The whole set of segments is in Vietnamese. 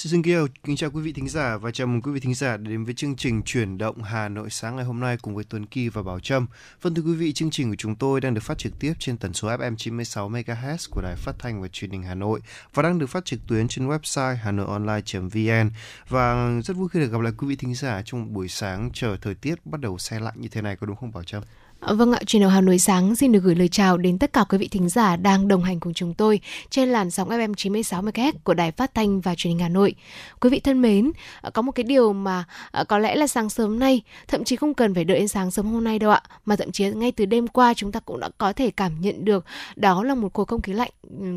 Xin kính kêu kính chào quý vị thính giả và chào mừng quý vị thính giả đến với chương trình Chuyển động Hà Nội sáng ngày hôm nay cùng với Tuấn Kỳ và Bảo Trâm. Vâng thưa quý vị, chương trình của chúng tôi đang được phát trực tiếp trên tần số FM 96 MHz của Đài Phát thanh và Truyền hình Hà Nội và đang được phát trực tuyến trên website hanoionline.vn. Và rất vui khi được gặp lại quý vị thính giả trong buổi sáng chờ thời tiết bắt đầu xe lạnh như thế này có đúng không Bảo Trâm? Vâng ạ, truyền đầu Hà Nội sáng xin được gửi lời chào đến tất cả quý vị thính giả đang đồng hành cùng chúng tôi trên làn sóng FM 96 MHz của Đài Phát thanh và Truyền hình Hà Nội. Quý vị thân mến, có một cái điều mà à, có lẽ là sáng sớm nay, thậm chí không cần phải đợi đến sáng sớm hôm nay đâu ạ, mà thậm chí ngay từ đêm qua chúng ta cũng đã có thể cảm nhận được đó là một khối không khí lạnh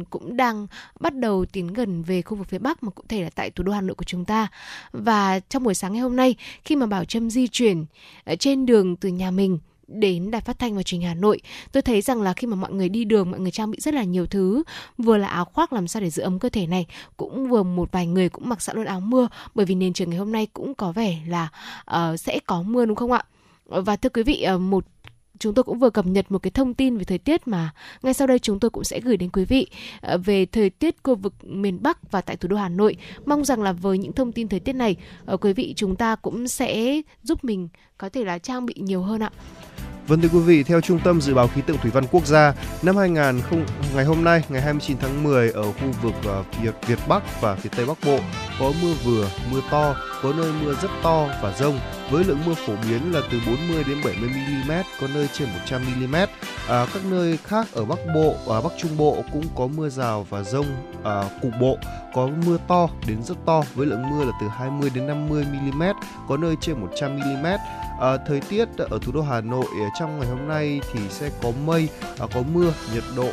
cũng đang bắt đầu tiến gần về khu vực phía Bắc mà cụ thể là tại thủ đô Hà Nội của chúng ta. Và trong buổi sáng ngày hôm nay, khi mà Bảo Trâm di chuyển ờ, trên đường từ nhà mình đến đài phát thanh và truyền hình Hà Nội, tôi thấy rằng là khi mà mọi người đi đường, mọi người trang bị rất là nhiều thứ, vừa là áo khoác làm sao để giữ ấm cơ thể này, cũng vừa một vài người cũng mặc sẵn luôn áo mưa, bởi vì nền trời ngày hôm nay cũng có vẻ là uh, sẽ có mưa đúng không ạ? Và thưa quý vị, uh, một chúng tôi cũng vừa cập nhật một cái thông tin về thời tiết mà ngay sau đây chúng tôi cũng sẽ gửi đến quý vị ờ, về thời tiết khu vực miền Bắc và tại thủ đô Hà Nội. Mong rằng là với những thông tin thời tiết này, ờ, quý vị chúng ta cũng sẽ giúp mình có thể là trang bị nhiều hơn ạ. Vâng thưa quý vị, theo Trung tâm Dự báo Khí tượng Thủy văn Quốc gia, năm 2000 ngày hôm nay, ngày 29 tháng 10 ở khu vực ờ, uh, Việt, Việt Bắc và phía Tây Bắc Bộ có mưa vừa, mưa to, có nơi mưa rất to và rông với lượng mưa phổ biến là từ 40 đến 70 mm, có nơi trên 100 mm. À, các nơi khác ở Bắc Bộ và Bắc Trung Bộ cũng có mưa rào và rông à, cục bộ, có mưa to đến rất to với lượng mưa là từ 20 đến 50 mm, có nơi trên 100 mm. À, thời tiết ở thủ đô Hà Nội ờ, trong ngày hôm nay thì sẽ có mây, à, có mưa, nhiệt độ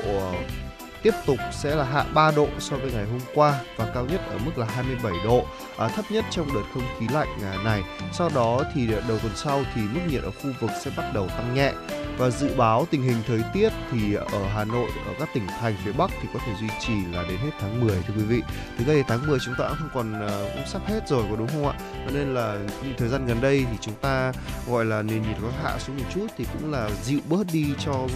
tiếp tục sẽ là hạ 3 độ so với ngày hôm qua và cao nhất ở mức là 27 độ, à, thấp nhất trong đợt không khí lạnh à, này. Sau đó thì đầu tuần sau thì mức nhiệt ở khu vực sẽ bắt đầu tăng nhẹ và dự báo tình hình thời tiết thì ở Hà Nội ở các tỉnh thành phía Bắc thì có thể duy trì là đến hết tháng 10 thưa quý vị. Thực ra thì tháng 10 chúng ta cũng không còn à, cũng sắp hết rồi có đúng không ạ? Cho nên là thời gian gần đây thì chúng ta gọi là nền nhiệt có hạ xuống một chút thì cũng là dịu bớt đi cho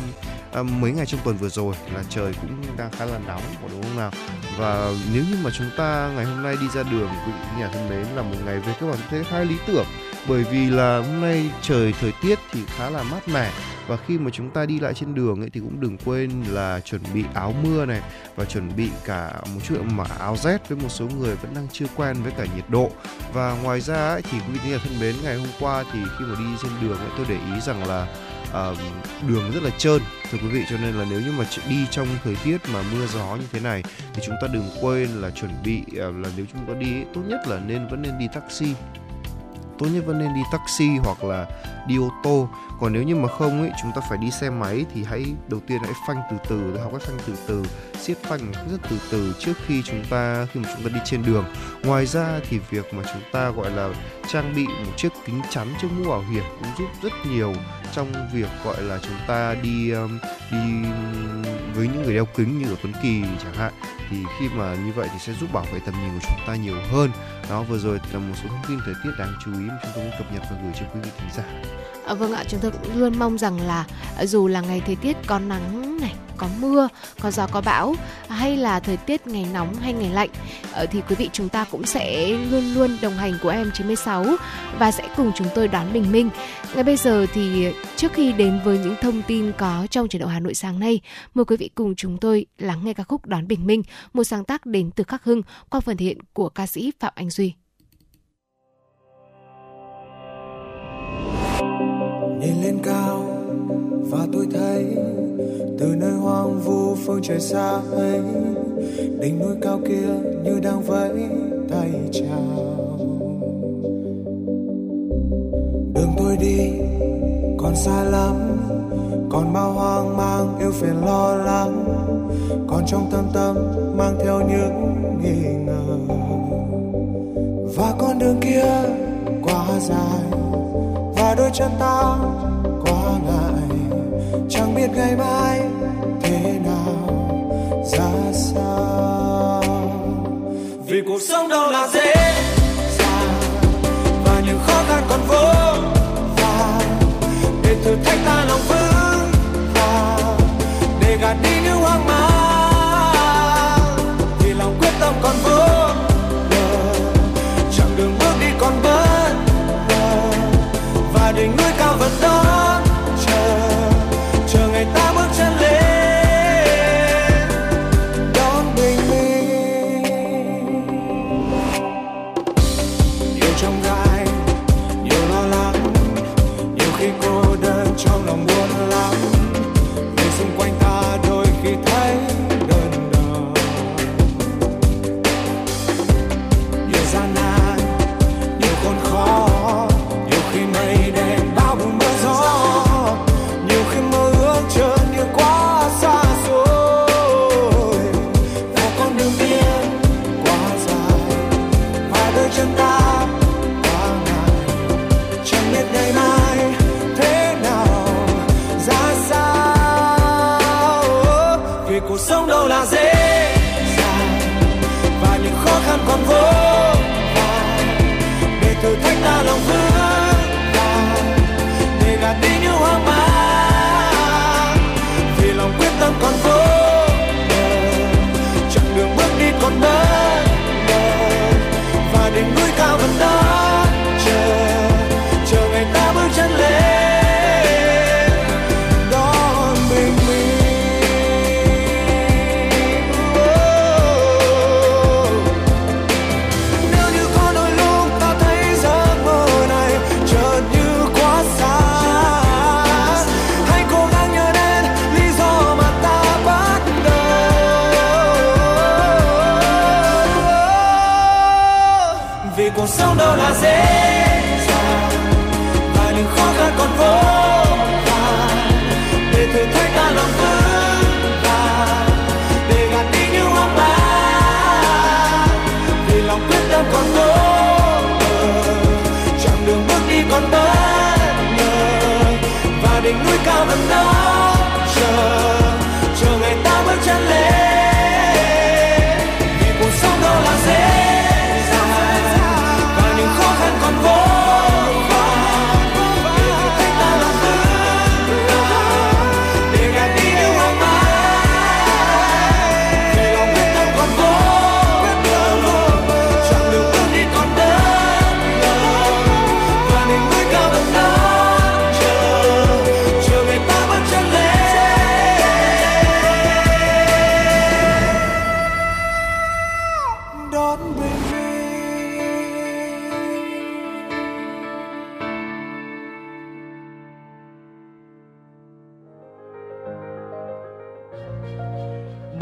à, mấy ngày trong tuần vừa rồi là trời cũng đang khá là nóng có đúng không nào? Và nếu như mà chúng ta ngày hôm nay đi ra đường quý vị nhà thân mến là một ngày về các bạn thấy khá lý tưởng. Bởi vì là hôm nay trời thời tiết thì khá là mát mẻ. Và khi mà chúng ta đi lại trên đường ấy thì cũng đừng quên là chuẩn bị áo mưa này và chuẩn bị cả một chút mà áo rét với một số người vẫn đang chưa quen với cả nhiệt độ. Và ngoài ra ấy, thì quý vị thân mến ngày hôm qua thì khi mà đi trên đường ấy, tôi để ý rằng là uh, đường rất là trơn thưa quý vị cho nên là nếu như mà đi trong thời tiết mà mưa gió như thế này thì chúng ta đừng quên là chuẩn bị uh, là nếu chúng ta đi tốt nhất là nên vẫn nên đi taxi. Tốt nhất vẫn nên đi taxi hoặc là đi ô tô còn nếu như mà không ấy chúng ta phải đi xe máy thì hãy đầu tiên hãy phanh từ từ học cách phanh từ từ siết phanh rất từ từ trước khi chúng ta khi mà chúng ta đi trên đường. Ngoài ra thì việc mà chúng ta gọi là trang bị một chiếc kính chắn trước mũ bảo hiểm cũng giúp rất nhiều trong việc gọi là chúng ta đi um, đi với những người đeo kính như ở Tuấn Kỳ chẳng hạn. Thì khi mà như vậy thì sẽ giúp bảo vệ tầm nhìn của chúng ta nhiều hơn. Đó vừa rồi là một số thông tin thời tiết đáng chú ý mà chúng tôi muốn cập nhật và gửi cho quý vị thính giả. À, vâng ạ chúng tôi cũng luôn mong rằng là ờ, dù là ngày thời tiết có nắng này có mưa, có gió có bão hay là thời tiết ngày nóng hay ngày lạnh ờ, thì quý vị chúng ta cũng sẽ luôn luôn đồng hành của em 96 và sẽ cùng chúng tôi đón bình minh. Ngay bây giờ thì ờ, trước khi đến với những thông tin có trong chuyển động Hà Nội sáng nay, mời quý vị cùng chúng tôi lắng nghe ca khúc Đón bình minh, một sáng tác đến từ Khắc Hưng qua phần thể hiện của ca sĩ Phạm Anh Duy. Nhìn lên cao, và tôi thấy từ nơi hoang vu phương trời xa ấy, đỉnh núi cao kia như đang vẫy tay chào. Đường tôi đi còn xa lắm, còn bao hoang mang yêu phiền lo lắng, còn trong tâm tâm mang theo những nghi ngờ. Và con đường kia quá dài và đôi chân ta quá ngại. Chẳng biết ngày mai thế nào, ra sao. Vì cuộc sống đâu là dễ dàng, và những khó khăn còn vô vàn. Thử thách ta lòng vững vàng, để gạt đi những hoang mang. Vì lòng quyết tâm còn vô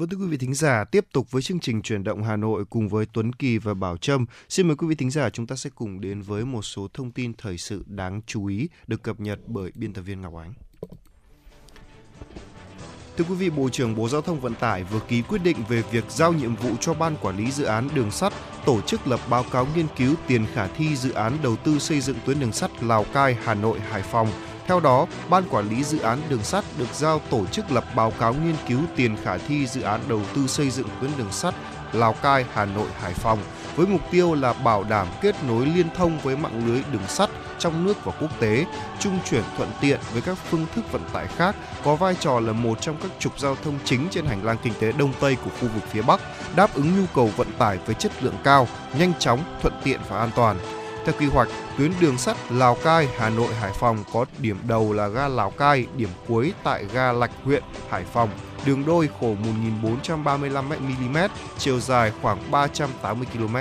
Vâng thưa quý vị thính giả, tiếp tục với chương trình chuyển động Hà Nội cùng với Tuấn Kỳ và Bảo Trâm. Xin mời quý vị thính giả chúng ta sẽ cùng đến với một số thông tin thời sự đáng chú ý được cập nhật bởi biên tập viên Ngọc Ánh. Thưa quý vị, Bộ trưởng Bộ Giao thông Vận tải vừa ký quyết định về việc giao nhiệm vụ cho Ban Quản lý Dự án Đường sắt tổ chức lập báo cáo nghiên cứu tiền khả thi dự án đầu tư xây dựng tuyến đường sắt Lào Cai, Hà Nội, Hải Phòng. Theo đó, Ban Quản lý Dự án Đường sắt được giao tổ chức lập báo cáo nghiên cứu tiền khả thi dự án đầu tư xây dựng tuyến đường sắt Lào Cai, Hà Nội, Hải Phòng với mục tiêu là bảo đảm kết nối liên thông với mạng lưới đường sắt trong nước và quốc tế, trung chuyển thuận tiện với các phương thức vận tải khác, có vai trò là một trong các trục giao thông chính trên hành lang kinh tế đông tây của khu vực phía Bắc, đáp ứng nhu cầu vận tải với chất lượng cao, nhanh chóng, thuận tiện và an toàn. Theo quy hoạch, tuyến đường sắt Lào Cai, Hà Nội, Hải Phòng có điểm đầu là ga Lào Cai, điểm cuối tại ga Lạch huyện Hải Phòng. Đường đôi khổ 1.435 mm, chiều dài khoảng 380 km.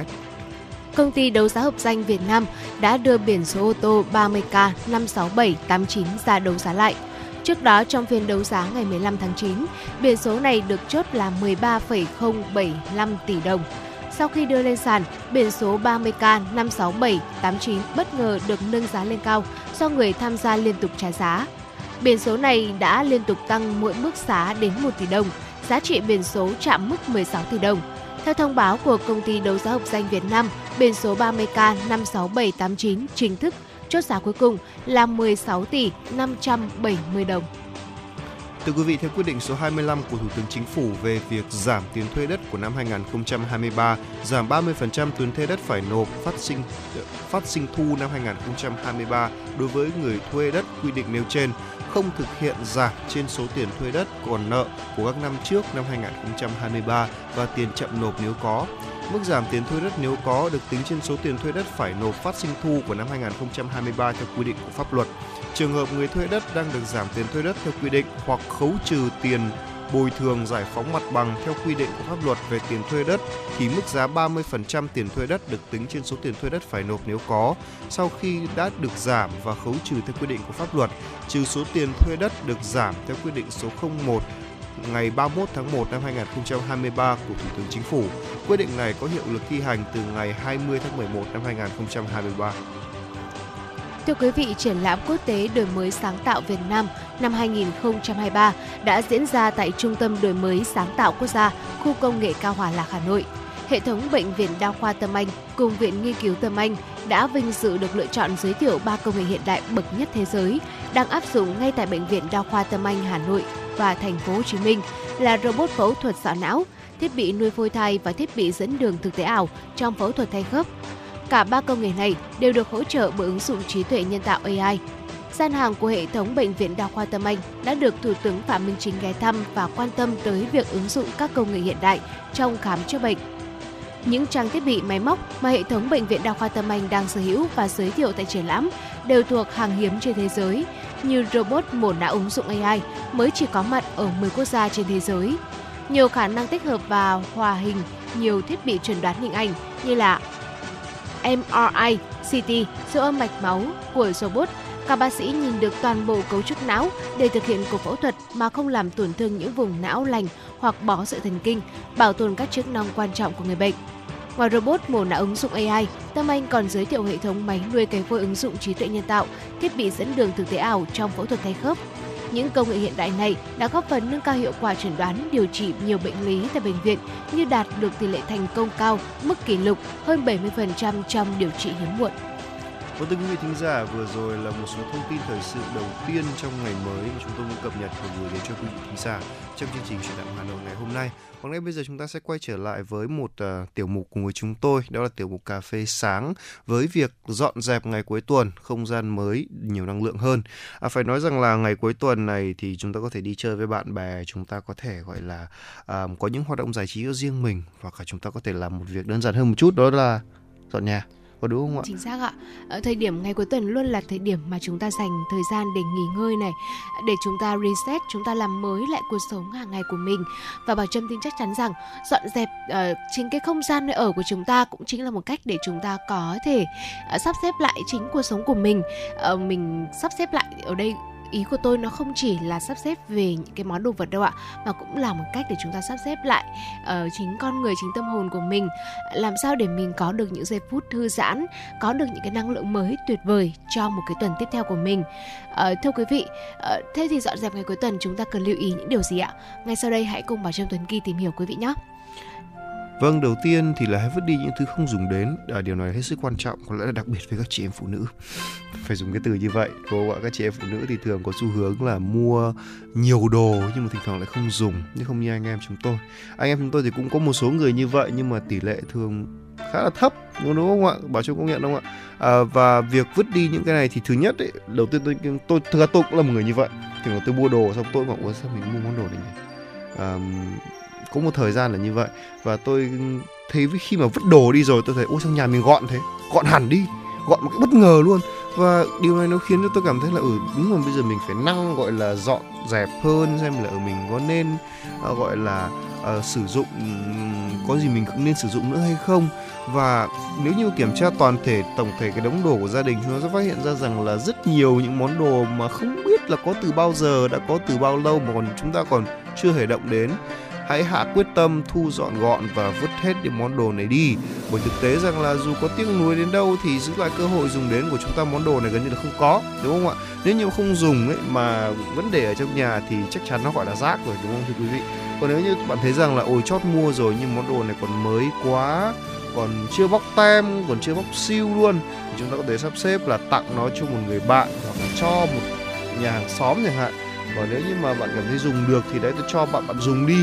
Công ty đấu giá hợp danh Việt Nam đã đưa biển số ô tô 30K 56789 ra đấu giá lại. Trước đó trong phiên đấu giá ngày 15 tháng 9, biển số này được chốt là 13,075 tỷ đồng. Sau khi đưa lên sàn, biển số 30K 56789 bất ngờ được nâng giá lên cao do người tham gia liên tục trả giá. Biển số này đã liên tục tăng mỗi mức giá đến 1 tỷ đồng, giá trị biển số chạm mức 16 tỷ đồng. Theo thông báo của công ty đấu giá hợp danh Việt Nam, biển số 30K 56789 chính thức chốt giá cuối cùng là 16 tỷ 570 đồng. Thưa quý vị, theo quyết định số 25 của Thủ tướng Chính phủ về việc giảm tiền thuê đất của năm 2023, giảm 30% tiền thuê đất phải nộp phát sinh phát sinh thu năm 2023 đối với người thuê đất quy định nêu trên, không thực hiện giảm trên số tiền thuê đất còn nợ của các năm trước năm 2023 và tiền chậm nộp nếu có. Mức giảm tiền thuê đất nếu có được tính trên số tiền thuê đất phải nộp phát sinh thu của năm 2023 theo quy định của pháp luật. Trường hợp người thuê đất đang được giảm tiền thuê đất theo quy định hoặc khấu trừ tiền bồi thường giải phóng mặt bằng theo quy định của pháp luật về tiền thuê đất, thì mức giá 30% tiền thuê đất được tính trên số tiền thuê đất phải nộp nếu có, sau khi đã được giảm và khấu trừ theo quy định của pháp luật, trừ số tiền thuê đất được giảm theo quy định số 01 ngày 31 tháng 1 năm 2023 của Thủ tướng Chính phủ. Quyết định này có hiệu lực thi hành từ ngày 20 tháng 11 năm 2023. Thưa quý vị, triển lãm quốc tế đổi mới sáng tạo Việt Nam năm 2023 đã diễn ra tại Trung tâm đổi mới sáng tạo quốc gia, khu công nghệ cao Hòa Lạc, Hà Nội. Hệ thống bệnh viện đa khoa Tâm Anh cùng Viện Nghiên cứu Tâm Anh đã vinh dự được lựa chọn giới thiệu ba công nghệ hiện đại bậc nhất thế giới đang áp dụng ngay tại bệnh viện đa khoa Tâm Anh Hà Nội và thành phố Hồ Chí Minh là robot phẫu thuật sọ não, thiết bị nuôi phôi thai và thiết bị dẫn đường thực tế ảo trong phẫu thuật thay khớp. Cả ba công nghệ này đều được hỗ trợ bởi ứng dụng trí tuệ nhân tạo AI. Gian hàng của hệ thống Bệnh viện Đa khoa Tâm Anh đã được Thủ tướng Phạm Minh Chính ghé thăm và quan tâm tới việc ứng dụng các công nghệ hiện đại trong khám chữa bệnh. Những trang thiết bị máy móc mà hệ thống Bệnh viện Đa khoa Tâm Anh đang sở hữu và giới thiệu tại triển lãm đều thuộc hàng hiếm trên thế giới, như robot mổ não ứng dụng AI mới chỉ có mặt ở 10 quốc gia trên thế giới. Nhiều khả năng tích hợp và hòa hình nhiều thiết bị chuẩn đoán hình ảnh như là MRI, CT, siêu âm mạch máu của robot. Các bác sĩ nhìn được toàn bộ cấu trúc não để thực hiện cuộc phẫu thuật mà không làm tổn thương những vùng não lành hoặc bó sợi thần kinh, bảo tồn các chức năng quan trọng của người bệnh. Ngoài robot mổ não ứng dụng AI, Tâm Anh còn giới thiệu hệ thống máy nuôi cấy phôi ứng dụng trí tuệ nhân tạo, thiết bị dẫn đường thực tế ảo trong phẫu thuật thay khớp. Những công nghệ hiện đại này đã góp phần nâng cao hiệu quả chẩn đoán điều trị nhiều bệnh lý tại bệnh viện như đạt được tỷ lệ thành công cao, mức kỷ lục hơn 70% trong điều trị hiếm muộn. Và thưa quý vị thính giả, vừa rồi là một số thông tin thời sự đầu tiên trong ngày mới mà chúng tôi muốn cập nhật và gửi đến cho quý vị thính giả trong chương trình chuyển động Hà Nội ngày hôm nay. Còn ngay bây giờ chúng ta sẽ quay trở lại với một uh, tiểu mục cùng với chúng tôi, đó là tiểu mục cà phê sáng với việc dọn dẹp ngày cuối tuần, không gian mới, nhiều năng lượng hơn. À, phải nói rằng là ngày cuối tuần này thì chúng ta có thể đi chơi với bạn bè, chúng ta có thể gọi là uh, có những hoạt động giải trí riêng mình hoặc là chúng ta có thể làm một việc đơn giản hơn một chút đó là dọn nhà có đúng không ạ? Chính xác ạ. Ở thời điểm ngày cuối tuần luôn là thời điểm mà chúng ta dành thời gian để nghỉ ngơi này, để chúng ta reset, chúng ta làm mới lại cuộc sống hàng ngày của mình và Bảo Trâm tin chắc chắn rằng dọn dẹp uh, chính cái không gian nơi ở của chúng ta cũng chính là một cách để chúng ta có thể uh, sắp xếp lại chính cuộc sống của mình. Uh, mình sắp xếp lại ở đây ý của tôi nó không chỉ là sắp xếp về những cái món đồ vật đâu ạ mà cũng là một cách để chúng ta sắp xếp lại uh, chính con người chính tâm hồn của mình làm sao để mình có được những giây phút thư giãn có được những cái năng lượng mới tuyệt vời cho một cái tuần tiếp theo của mình uh, thưa quý vị uh, thế thì dọn dẹp ngày cuối tuần chúng ta cần lưu ý những điều gì ạ ngay sau đây hãy cùng bảo trâm tuấn kỳ tìm hiểu quý vị nhé Vâng, đầu tiên thì là hãy vứt đi những thứ không dùng đến. À, điều này hết sức quan trọng, có lẽ là đặc biệt với các chị em phụ nữ. Phải dùng cái từ như vậy. Cô ạ các chị em phụ nữ thì thường có xu hướng là mua nhiều đồ nhưng mà thỉnh thoảng lại không dùng, nhưng không như anh em chúng tôi. Anh em chúng tôi thì cũng có một số người như vậy nhưng mà tỷ lệ thường khá là thấp đúng không ạ? Bảo trung công nhận không ạ? À, và việc vứt đi những cái này thì thứ nhất ấy, đầu tiên tôi tôi thực ra tôi cũng là một người như vậy. Thì tôi mua đồ xong tôi bảo ủa sao mình mua món đồ này nhỉ? À, có một thời gian là như vậy. Và tôi thấy khi mà vứt đồ đi rồi tôi thấy ôi sao nhà mình gọn thế? Gọn hẳn đi gọn một cái bất ngờ luôn và điều này nó khiến cho tôi cảm thấy là ừ đúng rồi bây giờ mình phải năng gọi là dọn dẹp hơn xem là ở mình có nên uh, gọi là uh, sử dụng có gì mình cũng nên sử dụng nữa hay không? Và nếu như kiểm tra toàn thể tổng thể cái đống đồ của gia đình chúng ta sẽ phát hiện ra rằng là rất nhiều những món đồ mà không biết là có từ bao giờ đã có từ bao lâu mà còn chúng ta còn chưa hề động đến. Hãy hạ quyết tâm thu dọn gọn và vứt hết những món đồ này đi. Bởi thực tế rằng là dù có tiếc nuối đến đâu thì giữ lại cơ hội dùng đến của chúng ta món đồ này gần như là không có, đúng không ạ? Nếu như không dùng ấy mà vẫn để ở trong nhà thì chắc chắn nó gọi là rác rồi, đúng không thưa quý vị? Còn nếu như bạn thấy rằng là, ôi, chót mua rồi nhưng món đồ này còn mới quá, còn chưa bóc tem, còn chưa bóc siêu luôn, thì chúng ta có thể sắp xếp là tặng nó cho một người bạn hoặc là cho một nhà hàng xóm chẳng hạn. Còn nếu như mà bạn cảm thấy dùng được thì đấy, tôi cho bạn bạn dùng đi.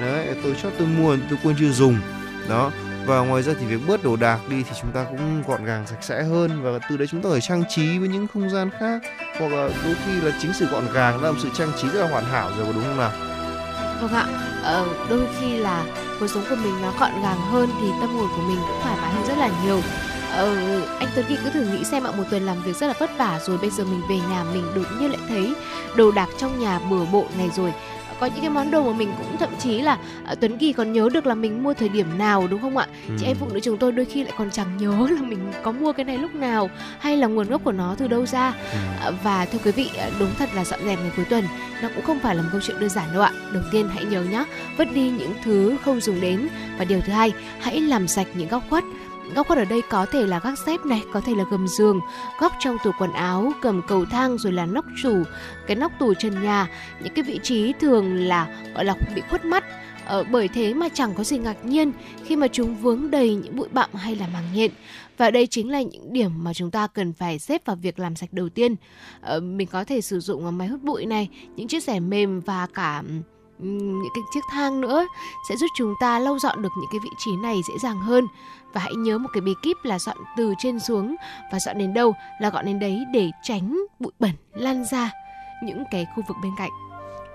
Đấy, tôi cho tôi mua, tôi quên chưa dùng đó. Và ngoài ra thì việc bớt đồ đạc đi thì chúng ta cũng gọn gàng sạch sẽ hơn. Và từ đấy chúng ta phải trang trí với những không gian khác. Hoặc là đôi khi là chính sự gọn gàng là một sự trang trí rất là hoàn hảo rồi có đúng không nào? Vâng ạ. Ờ, đôi khi là cuộc sống của mình nó gọn gàng hơn thì tâm hồn của mình cũng thoải mái hơn rất là nhiều. Ờ, anh Tuấn Kỳ cứ thử nghĩ xem ạ một tuần làm việc rất là vất vả rồi bây giờ mình về nhà mình đột nhiên lại thấy đồ đạc trong nhà bừa bộn này rồi có những cái món đồ mà mình cũng thậm chí là uh, Tuấn Kỳ còn nhớ được là mình mua thời điểm nào đúng không ạ? Ừ. Chị em phụ nữ chúng tôi đôi khi lại còn chẳng nhớ là mình có mua cái này lúc nào hay là nguồn gốc của nó từ đâu ra. Ừ. Uh, và thưa quý vị đúng thật là dọn dẹp ngày cuối tuần nó cũng không phải là một câu chuyện đơn giản đâu ạ. Đầu tiên hãy nhớ nhé, vứt đi những thứ không dùng đến và điều thứ hai, hãy làm sạch những góc khuất Góc khuất ở đây có thể là gác xếp này, có thể là gầm giường, góc trong tủ quần áo, cầm cầu thang rồi là nóc tủ, cái nóc tủ trần nhà. Những cái vị trí thường là gọi là bị khuất mắt. Ờ, bởi thế mà chẳng có gì ngạc nhiên khi mà chúng vướng đầy những bụi bặm hay là màng nhện. Và đây chính là những điểm mà chúng ta cần phải xếp vào việc làm sạch đầu tiên. Ờ, mình có thể sử dụng ờ, máy hút bụi này, những chiếc rẻ mềm và cả những cái chiếc thang nữa sẽ giúp chúng ta lau dọn được những cái vị trí này dễ dàng hơn và hãy nhớ một cái bí kíp là dọn từ trên xuống và dọn đến đâu là gọn đến đấy để tránh bụi bẩn lan ra những cái khu vực bên cạnh.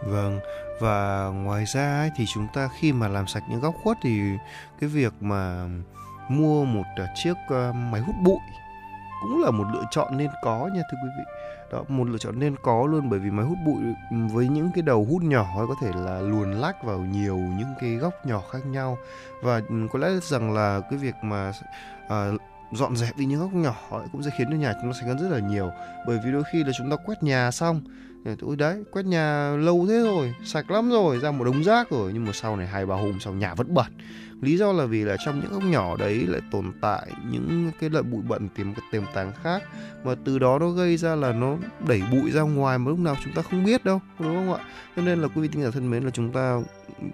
Vâng, và ngoài ra ấy, thì chúng ta khi mà làm sạch những góc khuất thì cái việc mà mua một à, chiếc máy hút bụi cũng là một lựa chọn nên có nha thưa quý vị đó một lựa chọn nên có luôn bởi vì máy hút bụi ừ, với những cái đầu hút nhỏ có thể là luồn lách vào nhiều những cái góc nhỏ khác nhau. Và ừ, có lẽ rằng là cái việc mà à, dọn dẹp đi những góc nhỏ cũng sẽ khiến cho nhà chúng ta sạch hơn rất là nhiều. Bởi vì đôi khi là chúng ta quét nhà xong ôi đấy quét nhà lâu thế rồi sạch lắm rồi ra một đống rác rồi nhưng mà sau này hai ba hôm sau nhà vẫn bẩn lý do là vì là trong những góc nhỏ đấy lại tồn tại những cái loại bụi bẩn tiềm tiềm tàng khác mà từ đó nó gây ra là nó đẩy bụi ra ngoài mà lúc nào chúng ta không biết đâu, đúng không ạ? Cho nên là quý vị tinh giả thân mến là chúng ta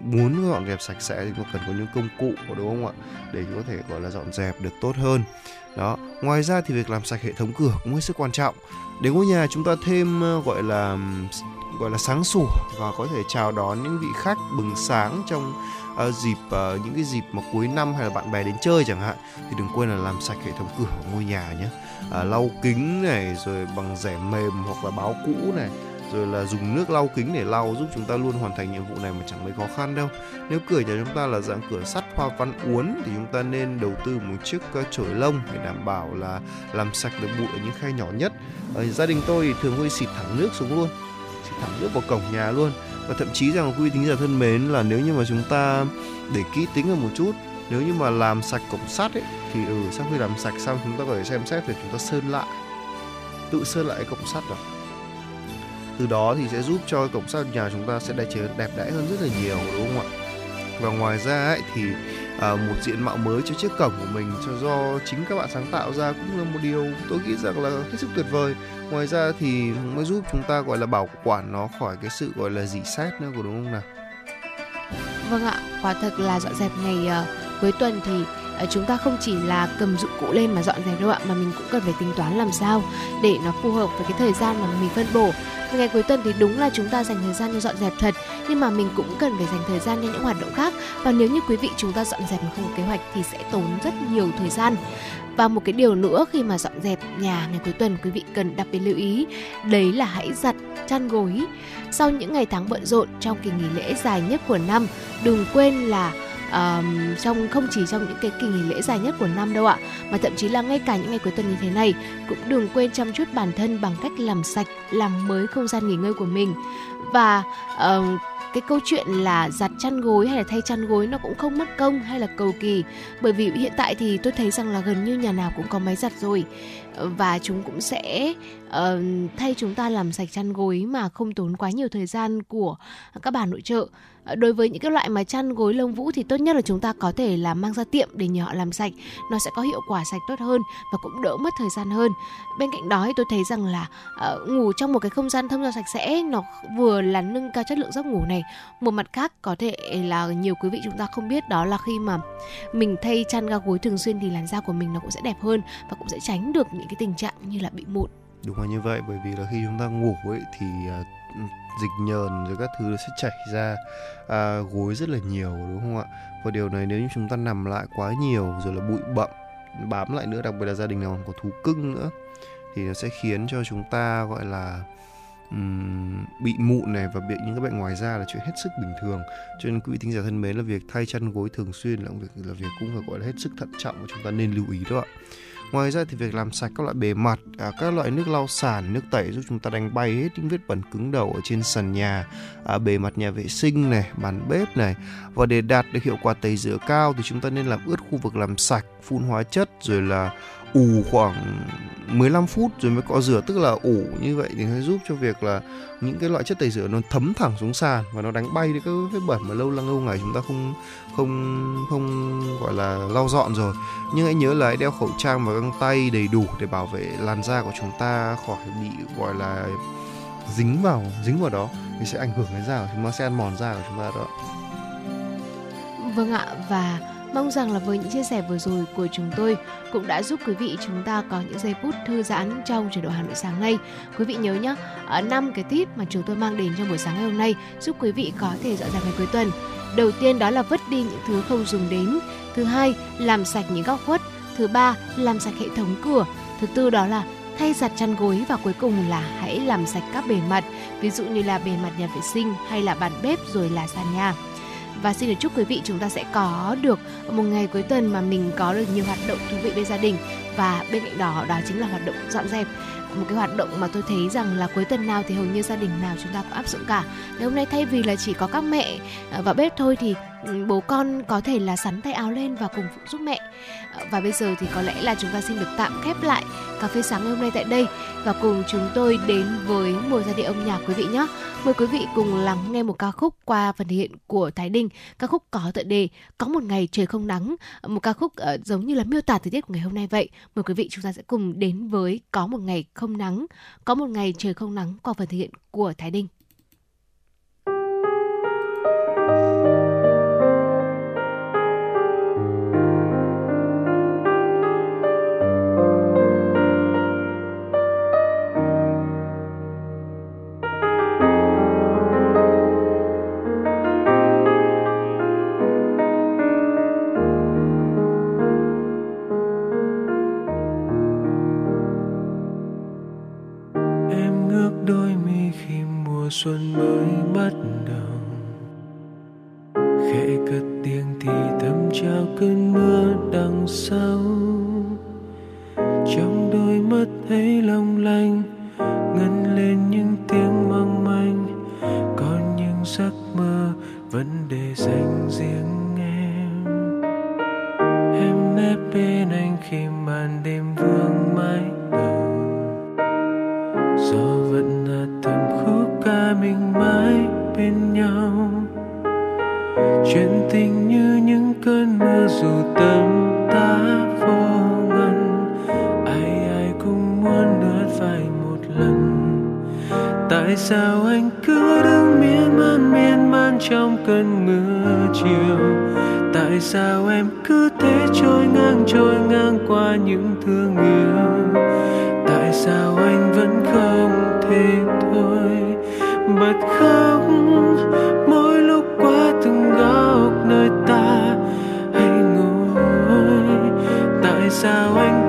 muốn dọn dẹp sạch sẽ thì cần có những công cụ, đúng không ạ? Để có thể, gọi là, dọn dẹp được tốt hơn. Đó, ngoài ra thì việc làm sạch hệ thống cửa cũng hết sức quan trọng. Để ngôi nhà chúng ta thêm ờ, gọi là gọi là sáng sủa và có thể chào đón những vị khách bừng sáng trong uh, dịp uh, những cái dịp mà cuối năm hay là bạn bè đến chơi chẳng hạn thì đừng quên là làm sạch hệ thống cửa của ngôi nhà nhé. Uh, lau kính này rồi bằng rẻ mềm hoặc là báo cũ này rồi là dùng nước lau kính để lau giúp chúng ta luôn hoàn thành nhiệm vụ này mà chẳng mấy khó khăn đâu. Nếu cửa nhà chúng ta là dạng cửa sắt hoa văn uốn thì chúng ta nên đầu tư một chiếc chổi lông để đảm bảo là làm sạch được bụi ở những khe nhỏ nhất. Ở gia đình tôi thì thường hơi xịt thẳng nước xuống luôn xịt thẳng nước vào cổng nhà luôn và thậm chí rằng quý tính giả thân mến là nếu như mà chúng ta để kỹ tính hơn một chút nếu như mà làm sạch cổng sắt ấy thì ừ sau khi làm sạch xong chúng ta có thể xem xét để chúng ta sơn lại tự sơn lại cái cổng sắt rồi từ đó thì sẽ giúp cho cổng sắt nhà chúng ta sẽ đại trở đẹp đẽ hơn rất là nhiều đúng không ạ? Và ngoài ra ấy thì à, một diện mạo mới cho chiếc cổng của mình cho do chính các bạn sáng tạo ra cũng là một điều tôi nghĩ rằng là hết sức tuyệt vời ngoài ra thì mới giúp chúng ta gọi là bảo quản nó khỏi cái sự gọi là dỉ xét nữa của đúng không nào? Vâng ạ quả thật là dọn dẹp ngày uh, cuối tuần thì uh, chúng ta không chỉ là cầm dụng cụ lên mà dọn dẹp đâu ạ mà mình cũng cần phải tính toán làm sao để nó phù hợp với cái thời gian mà mình phân bổ ngày cuối tuần thì đúng là chúng ta dành thời gian cho dọn dẹp thật, nhưng mà mình cũng cần phải dành thời gian cho những hoạt động khác. Và nếu như quý vị chúng ta dọn dẹp mà không có kế hoạch thì sẽ tốn rất nhiều thời gian. Và một cái điều nữa, khi mà dọn dẹp nhà ngày cuối tuần, quý vị cần đặc biệt lưu ý, đấy là hãy giặt chăn gối. Sau những ngày tháng bận rộn trong kỳ nghỉ lễ dài nhất của năm, đừng quên là um, trong không chỉ trong những cái kỳ nghỉ lễ dài nhất của năm đâu ạ mà thậm chí là ngay cả những ngày cuối tuần như thế này cũng đừng quên chăm chút bản thân bằng cách làm sạch làm mới không gian nghỉ ngơi của mình. Và um, cái câu chuyện là giặt chăn gối hay là thay chăn gối nó cũng không mất công hay là cầu kỳ. Bởi vì hiện tại thì tôi thấy rằng là gần như nhà nào cũng có máy giặt rồi. Và chúng cũng sẽ uh, thay chúng ta làm sạch chăn gối mà không tốn quá nhiều thời gian của các bà nội trợ. Ờ, đối với những cái loại mà chăn gối lông vũ thì tốt nhất là chúng ta có thể là mang ra tiệm để nhờ họ làm sạch. Nó sẽ có hiệu quả sạch tốt hơn và cũng đỡ mất thời gian hơn. Bên cạnh đó thì tôi thấy rằng là uh, ngủ trong một cái không gian thông gió sạch sẽ nó vừa là nâng cao chất lượng giấc ngủ này. Một mặt khác có thể là nhiều quý vị chúng ta không biết đó là khi mà mình thay chăn ga gối thường xuyên thì làn da của mình nó cũng sẽ đẹp hơn và cũng sẽ tránh được những cái tình trạng như là bị mụn. Đúng là như vậy bởi vì là khi chúng ta ngủ ấy thì uh, dịch nhờn rồi các thứ nó sẽ chảy ra à, gối rất là nhiều đúng không ạ? Và điều này nếu như chúng ta nằm lại quá nhiều rồi là bụi bặm bám lại nữa đặc biệt là gia đình nào còn có thú cưng nữa thì nó sẽ khiến cho chúng ta gọi là um, bị mụn này và bị những cái bệnh ngoài da là chuyện hết sức bình thường. Cho nên quý vị thính giả thân mến là việc thay chăn gối thường xuyên là việc là việc cũng phải gọi là hết sức thận trọng và chúng ta nên lưu ý đó ạ. Ngoài ra thì việc làm sạch các loại bề mặt, à, các loại nước lau sàn, nước tẩy giúp chúng ta đánh bay hết những vết bẩn cứng đầu ở trên sàn nhà, à, bề mặt nhà vệ sinh này, bàn bếp này. Và để đạt được hiệu quả tẩy rửa cao thì chúng ta nên làm ướt khu vực làm sạch, phun hóa chất rồi là ủ khoảng 15 phút rồi mới cọ rửa, tức là ủ như vậy thì sẽ giúp cho việc là những cái loại chất tẩy rửa nó thấm thẳng xuống sàn và nó đánh bay đi các vết bẩn mà lâu lăng lâu ngày chúng ta không không không gọi là lau dọn rồi. Nhưng hãy nhớ là hãy đeo khẩu trang và găng tay đầy đủ để bảo vệ làn da của chúng ta khỏi bị gọi là dính vào dính vào đó. Thì sẽ ảnh hưởng đến da của chúng ta, sẽ ăn mòn da của chúng ta đó. Vâng ạ, và Mong rằng là với những chia sẻ vừa rồi của chúng tôi cũng đã giúp quý vị chúng ta có những giây phút thư giãn trong chế độ Hà Nội sáng nay. Quý vị nhớ nhé, ở năm cái tip mà chúng tôi mang đến trong buổi sáng ngày hôm nay giúp quý vị có thể dọn dẹp ngày cuối tuần. Đầu tiên đó là vứt đi những thứ không dùng đến. Thứ hai, làm sạch những góc khuất. Thứ ba, làm sạch hệ thống cửa. Thứ tư đó là thay giặt chăn gối và cuối cùng là hãy làm sạch các bề mặt, ví dụ như là bề mặt nhà vệ sinh hay là bàn bếp rồi là sàn nhà và xin được chúc quý vị chúng ta sẽ có được một ngày cuối tuần mà mình có được nhiều hoạt động thú vị bên gia đình và bên cạnh đó đó chính là hoạt động dọn dẹp một cái hoạt động mà tôi thấy rằng là cuối tuần nào thì hầu như gia đình nào chúng ta cũng áp dụng cả. Ngày hôm nay thay vì là chỉ có các mẹ à, vào bếp thôi thì Ừ, bố con có thể là sắn tay áo lên và cùng phụ giúp mẹ. Ờ, và bây giờ thì có lẽ là chúng ta xin được tạm khép lại cà phê sáng ngày hôm nay tại đây và cùng chúng tôi đến với mùa giai điệu âm nhạc quý vị nhé. Mời quý vị cùng lắng nghe một ca khúc qua phần hiện của Thái Đình ca khúc có tựa đề Có một ngày trời không nắng, ờ, một ca khúc ờ, giống như là miêu tả thời tiết của ngày hôm nay vậy. Mời quý vị chúng ta sẽ cùng đến với Có một ngày không nắng, có một ngày trời không nắng qua phần thể hiện của Thái Đình lại một lần. Tại sao anh cứ đứng miên man miên man trong cơn mưa chiều? Tại sao em cứ thế trôi ngang trôi ngang qua những thương yêu? Tại sao anh vẫn không thể thôi? Bật khóc, mỗi lúc qua từng góc nơi ta hay ngồi. Tại sao anh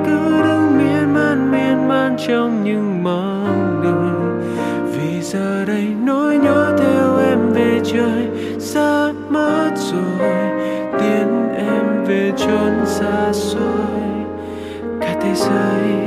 trong những mong đợi. Vì giờ đây nỗi nhớ theo em về trời xa mất rồi. Tiến em về chốn xa xôi. Cả thế giới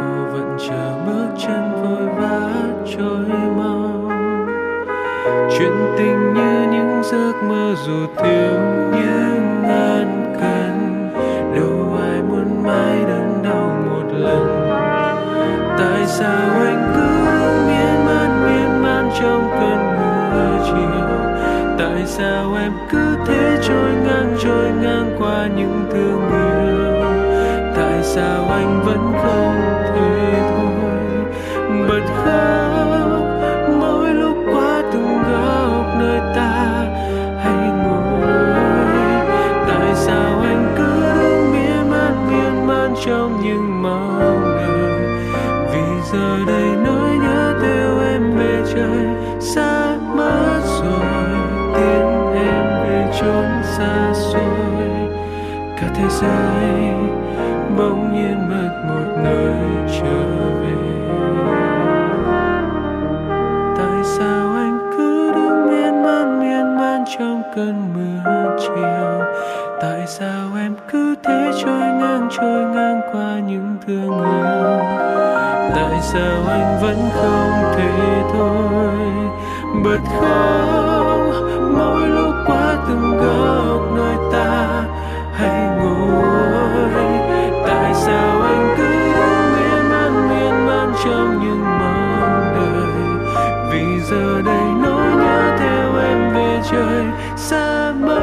phố vẫn chờ bước chân vội vã trôi mau. Chuyện tình như những giấc mơ dù thiếu những ngàn cân đâu ai muốn mãi đớn đau một lần? Tại sao anh cứ miên man miên man trong cơn mưa chiều? Tại sao em cứ thế trôi ngang trôi ngang qua những thương yêu? Tại sao anh vẫn không anh vẫn không thể thôi. Bật khóc, mỗi lúc qua từng góc nơi ta hay ngồi. Tại sao anh cứ miên man miên man trong những mong đời? vì giờ đây nỗi nhớ theo em về trời xa mơ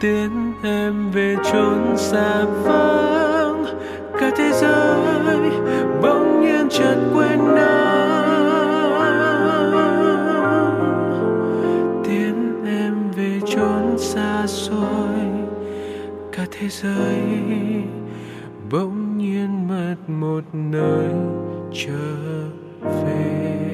tiến em về chốn xa vắng thế giới bỗng nhiên mất một nơi trở về.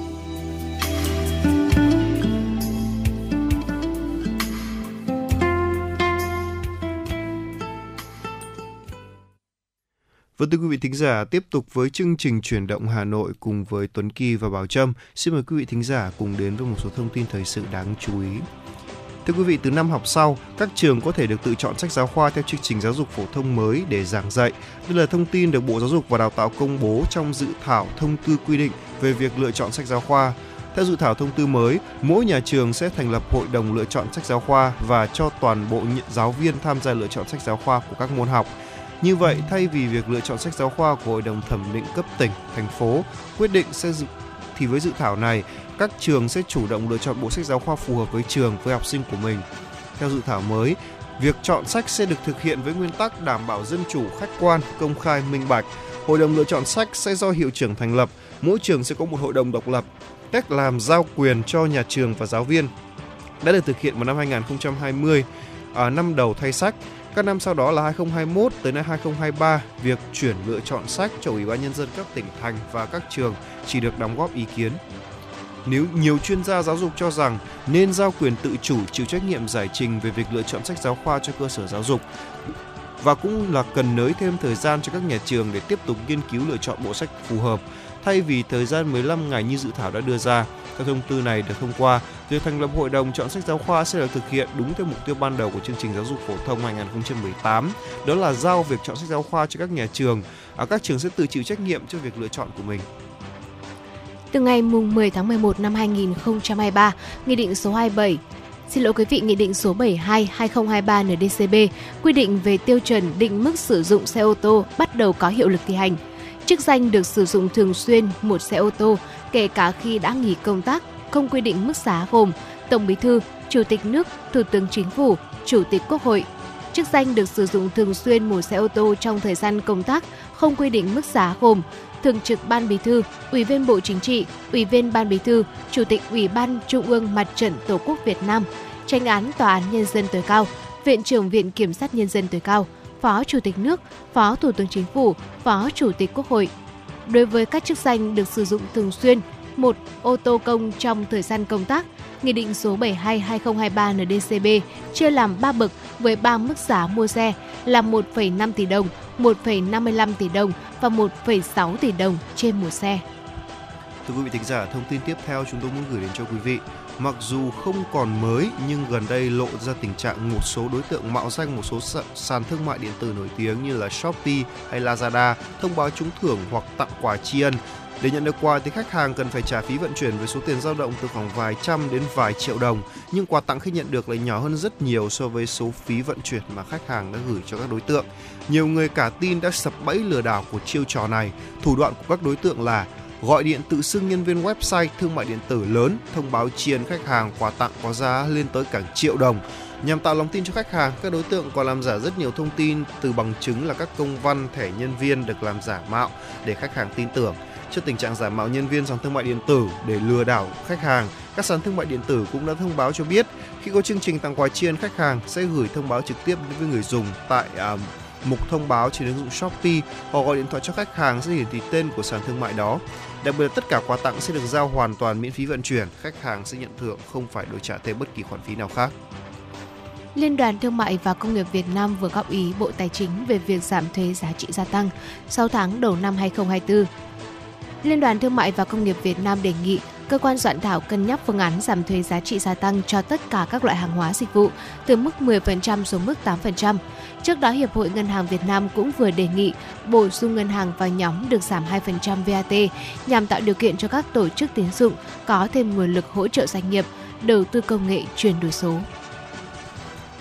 Vâng thưa quý vị thính giả, tiếp tục với chương trình chuyển động Hà Nội cùng với Tuấn Kỳ và Bảo Trâm. Xin mời quý vị thính giả cùng đến với một số thông tin thời sự đáng chú ý. Thưa quý vị, từ năm học sau, các trường có thể được tự chọn sách giáo khoa theo chương trình giáo dục phổ thông mới để giảng dạy. Đây là thông tin được Bộ Giáo dục và Đào tạo công bố trong dự thảo thông tư quy định về việc lựa chọn sách giáo khoa. Theo dự thảo thông tư mới, mỗi nhà trường sẽ thành lập hội đồng lựa chọn sách giáo khoa và cho toàn bộ giáo viên tham gia lựa chọn sách giáo khoa của các môn học. Như vậy, thay vì việc lựa chọn sách giáo khoa của Hội đồng thẩm định cấp tỉnh, thành phố quyết định sẽ dự, thì với dự thảo này, các trường sẽ chủ động lựa chọn bộ sách giáo khoa phù hợp với trường với học sinh của mình. Theo dự thảo mới, việc chọn sách sẽ được thực hiện với nguyên tắc đảm bảo dân chủ, khách quan, công khai, minh bạch. Hội đồng lựa chọn sách sẽ do hiệu trưởng thành lập, mỗi trường sẽ có một hội đồng độc lập. Cách làm giao quyền cho nhà trường và giáo viên đã được thực hiện vào năm 2020, à, năm đầu thay sách. Các năm sau đó là 2021 tới năm 2023, việc chuyển lựa chọn sách cho Ủy ban nhân dân các tỉnh thành và các trường chỉ được đóng góp ý kiến. Nếu nhiều chuyên gia giáo dục cho rằng nên giao quyền tự chủ chịu trách nhiệm giải trình về việc lựa chọn sách giáo khoa cho cơ sở giáo dục và cũng là cần nới thêm thời gian cho các nhà trường để tiếp tục nghiên cứu lựa chọn bộ sách phù hợp thay vì thời gian 15 ngày như dự thảo đã đưa ra. Theo thông tư này được thông qua, việc thành lập hội đồng chọn sách giáo khoa sẽ được thực hiện đúng theo mục tiêu ban đầu của chương trình giáo dục phổ thông 2018, đó là giao việc chọn sách giáo khoa cho các nhà trường. À, các trường sẽ tự chịu trách nhiệm cho việc lựa chọn của mình. Từ ngày mùng 10 tháng 11 năm 2023, Nghị định số 27 Xin lỗi quý vị, Nghị định số 72/2023 NDCB quy định về tiêu chuẩn định mức sử dụng xe ô tô bắt đầu có hiệu lực thi hành. Chức danh được sử dụng thường xuyên một xe ô tô, kể cả khi đã nghỉ công tác, không quy định mức giá gồm Tổng Bí thư, Chủ tịch nước, Thủ tướng Chính phủ, Chủ tịch Quốc hội. Chức danh được sử dụng thường xuyên một xe ô tô trong thời gian công tác, không quy định mức giá gồm Thường trực Ban Bí thư, Ủy viên Bộ Chính trị, Ủy viên Ban Bí thư, Chủ tịch Ủy ban Trung ương Mặt trận Tổ quốc Việt Nam, Tranh án Tòa án Nhân dân tối cao, Viện trưởng Viện Kiểm sát Nhân dân tối cao, Phó Chủ tịch nước, Phó Thủ tướng Chính phủ, Phó Chủ tịch Quốc hội. Đối với các chức danh được sử dụng thường xuyên, một ô tô công trong thời gian công tác, Nghị định số 72/2023 NDCB chia làm 3 bậc với 3 mức giá mua xe là 1,5 tỷ đồng, 1,55 tỷ đồng và 1,6 tỷ đồng trên một xe. Thưa quý vị thính giả, thông tin tiếp theo chúng tôi muốn gửi đến cho quý vị. Mặc dù không còn mới nhưng gần đây lộ ra tình trạng một số đối tượng mạo danh một số sàn thương mại điện tử nổi tiếng như là Shopee hay Lazada thông báo trúng thưởng hoặc tặng quà tri ân để nhận được quà thì khách hàng cần phải trả phí vận chuyển với số tiền dao động từ khoảng vài trăm đến vài triệu đồng, nhưng quà tặng khi nhận được lại nhỏ hơn rất nhiều so với số phí vận chuyển mà khách hàng đã gửi cho các đối tượng. Nhiều người cả tin đã sập bẫy lừa đảo của chiêu trò này. Thủ đoạn của các đối tượng là gọi điện tự xưng nhân viên website thương mại điện tử lớn thông báo chiên khách hàng quà tặng có giá lên tới cả triệu đồng. Nhằm tạo lòng tin cho khách hàng, các đối tượng còn làm giả rất nhiều thông tin từ bằng chứng là các công văn thẻ nhân viên được làm giả mạo để khách hàng tin tưởng. Trước tình trạng giả mạo nhân viên sàn thương mại điện tử để lừa đảo khách hàng, các sàn thương mại điện tử cũng đã thông báo cho biết khi có chương trình tặng quà chiên khách hàng sẽ gửi thông báo trực tiếp đến với người dùng tại uh, mục thông báo trên ứng dụng Shopee hoặc gọi điện thoại cho khách hàng sẽ hiển thị tên của sàn thương mại đó. Đặc biệt tất cả quà tặng sẽ được giao hoàn toàn miễn phí vận chuyển, khách hàng sẽ nhận thưởng không phải đổi trả thêm bất kỳ khoản phí nào khác. Liên đoàn Thương mại và Công nghiệp Việt Nam vừa góp ý Bộ Tài chính về việc giảm thuế giá trị gia tăng 6 tháng đầu năm 2024. Liên đoàn Thương mại và Công nghiệp Việt Nam đề nghị cơ quan soạn thảo cân nhắc phương án giảm thuế giá trị gia tăng cho tất cả các loại hàng hóa dịch vụ từ mức 10% xuống mức 8%. Trước đó, Hiệp hội Ngân hàng Việt Nam cũng vừa đề nghị bổ sung ngân hàng vào nhóm được giảm 2% VAT nhằm tạo điều kiện cho các tổ chức tín dụng có thêm nguồn lực hỗ trợ doanh nghiệp đầu tư công nghệ chuyển đổi số.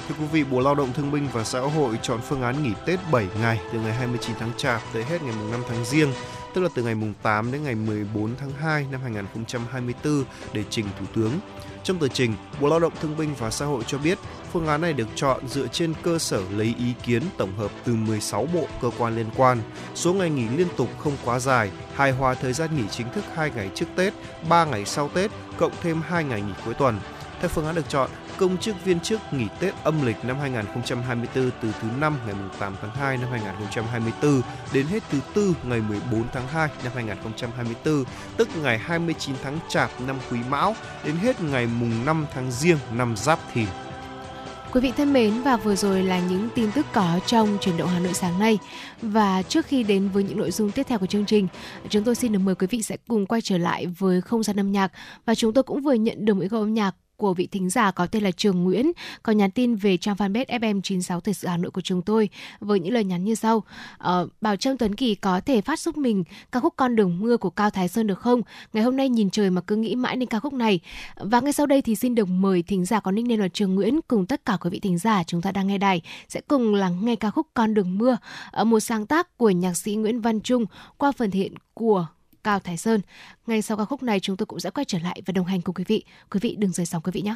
Thưa quý vị, Bộ Lao động Thương binh và Xã hội chọn phương án nghỉ Tết 7 ngày từ ngày 29 tháng Chạp tới hết ngày 5 tháng Giêng tức là từ ngày mùng 8 đến ngày 14 tháng 2 năm 2024 để trình Thủ tướng. Trong tờ trình, Bộ Lao động Thương binh và Xã hội cho biết phương án này được chọn dựa trên cơ sở lấy ý kiến tổng hợp từ 16 bộ cơ quan liên quan, số ngày nghỉ liên tục không quá dài, hài hòa thời gian nghỉ chính thức 2 ngày trước Tết, 3 ngày sau Tết, cộng thêm 2 ngày nghỉ cuối tuần. Theo phương án được chọn, công chức viên chức nghỉ Tết âm lịch năm 2024 từ thứ năm ngày 8 tháng 2 năm 2024 đến hết thứ tư ngày 14 tháng 2 năm 2024, tức ngày 29 tháng Chạp năm Quý Mão đến hết ngày mùng 5 tháng Giêng năm Giáp Thìn. Quý vị thân mến và vừa rồi là những tin tức có trong chuyển động Hà Nội sáng nay. Và trước khi đến với những nội dung tiếp theo của chương trình, chúng tôi xin được mời quý vị sẽ cùng quay trở lại với không gian âm nhạc và chúng tôi cũng vừa nhận được một câu âm nhạc của vị thính giả có tên là Trường Nguyễn có nhắn tin về trang fanpage FM96 Thời sự Hà Nội của chúng tôi với những lời nhắn như sau. Ờ, Bảo Trâm Tuấn Kỳ có thể phát giúp mình ca khúc Con đường mưa của Cao Thái Sơn được không? Ngày hôm nay nhìn trời mà cứ nghĩ mãi đến ca khúc này. Và ngay sau đây thì xin được mời thính giả có nickname là Trường Nguyễn cùng tất cả quý vị thính giả chúng ta đang nghe đài sẽ cùng lắng nghe ca khúc Con đường mưa, ở một sáng tác của nhạc sĩ Nguyễn Văn Trung qua phần thể hiện của Cao Thái Sơn. Ngay sau ca khúc này, chúng tôi cũng sẽ quay trở lại và đồng hành cùng quý vị. Quý vị đừng rời sóng, quý vị nhé.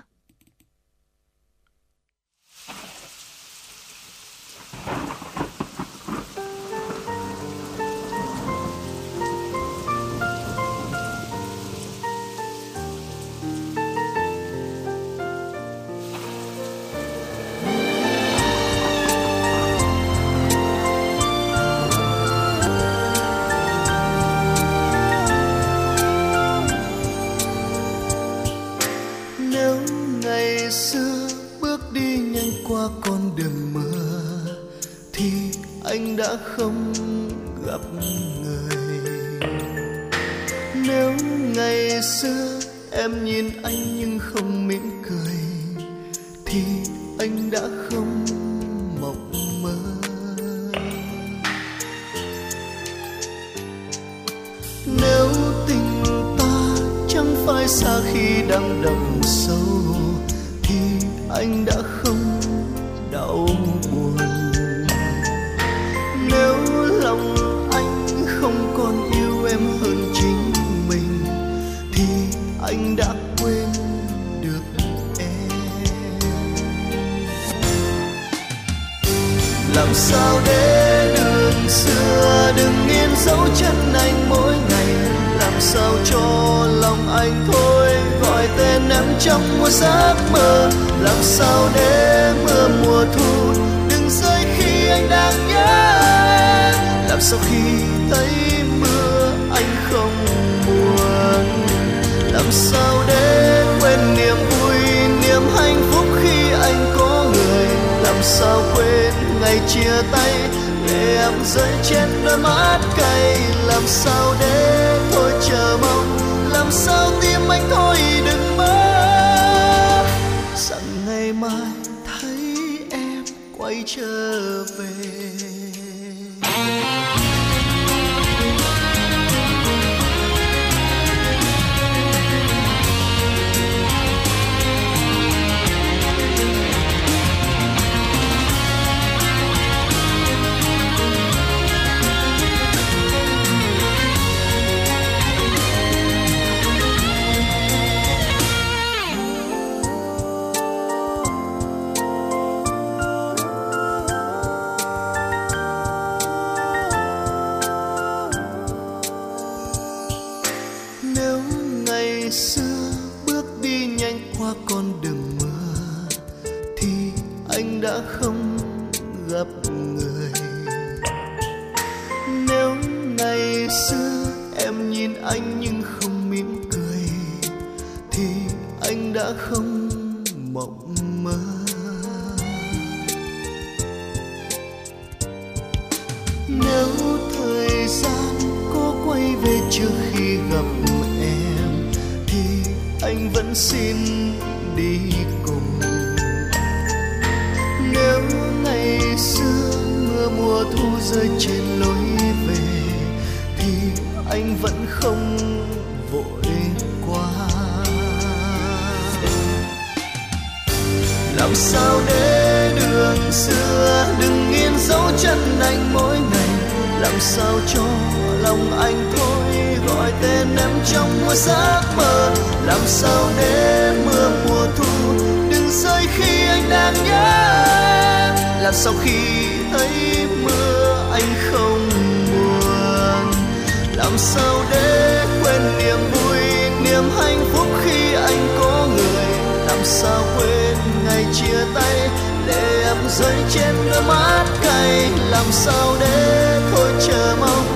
Làm sao để thôi chờ mong?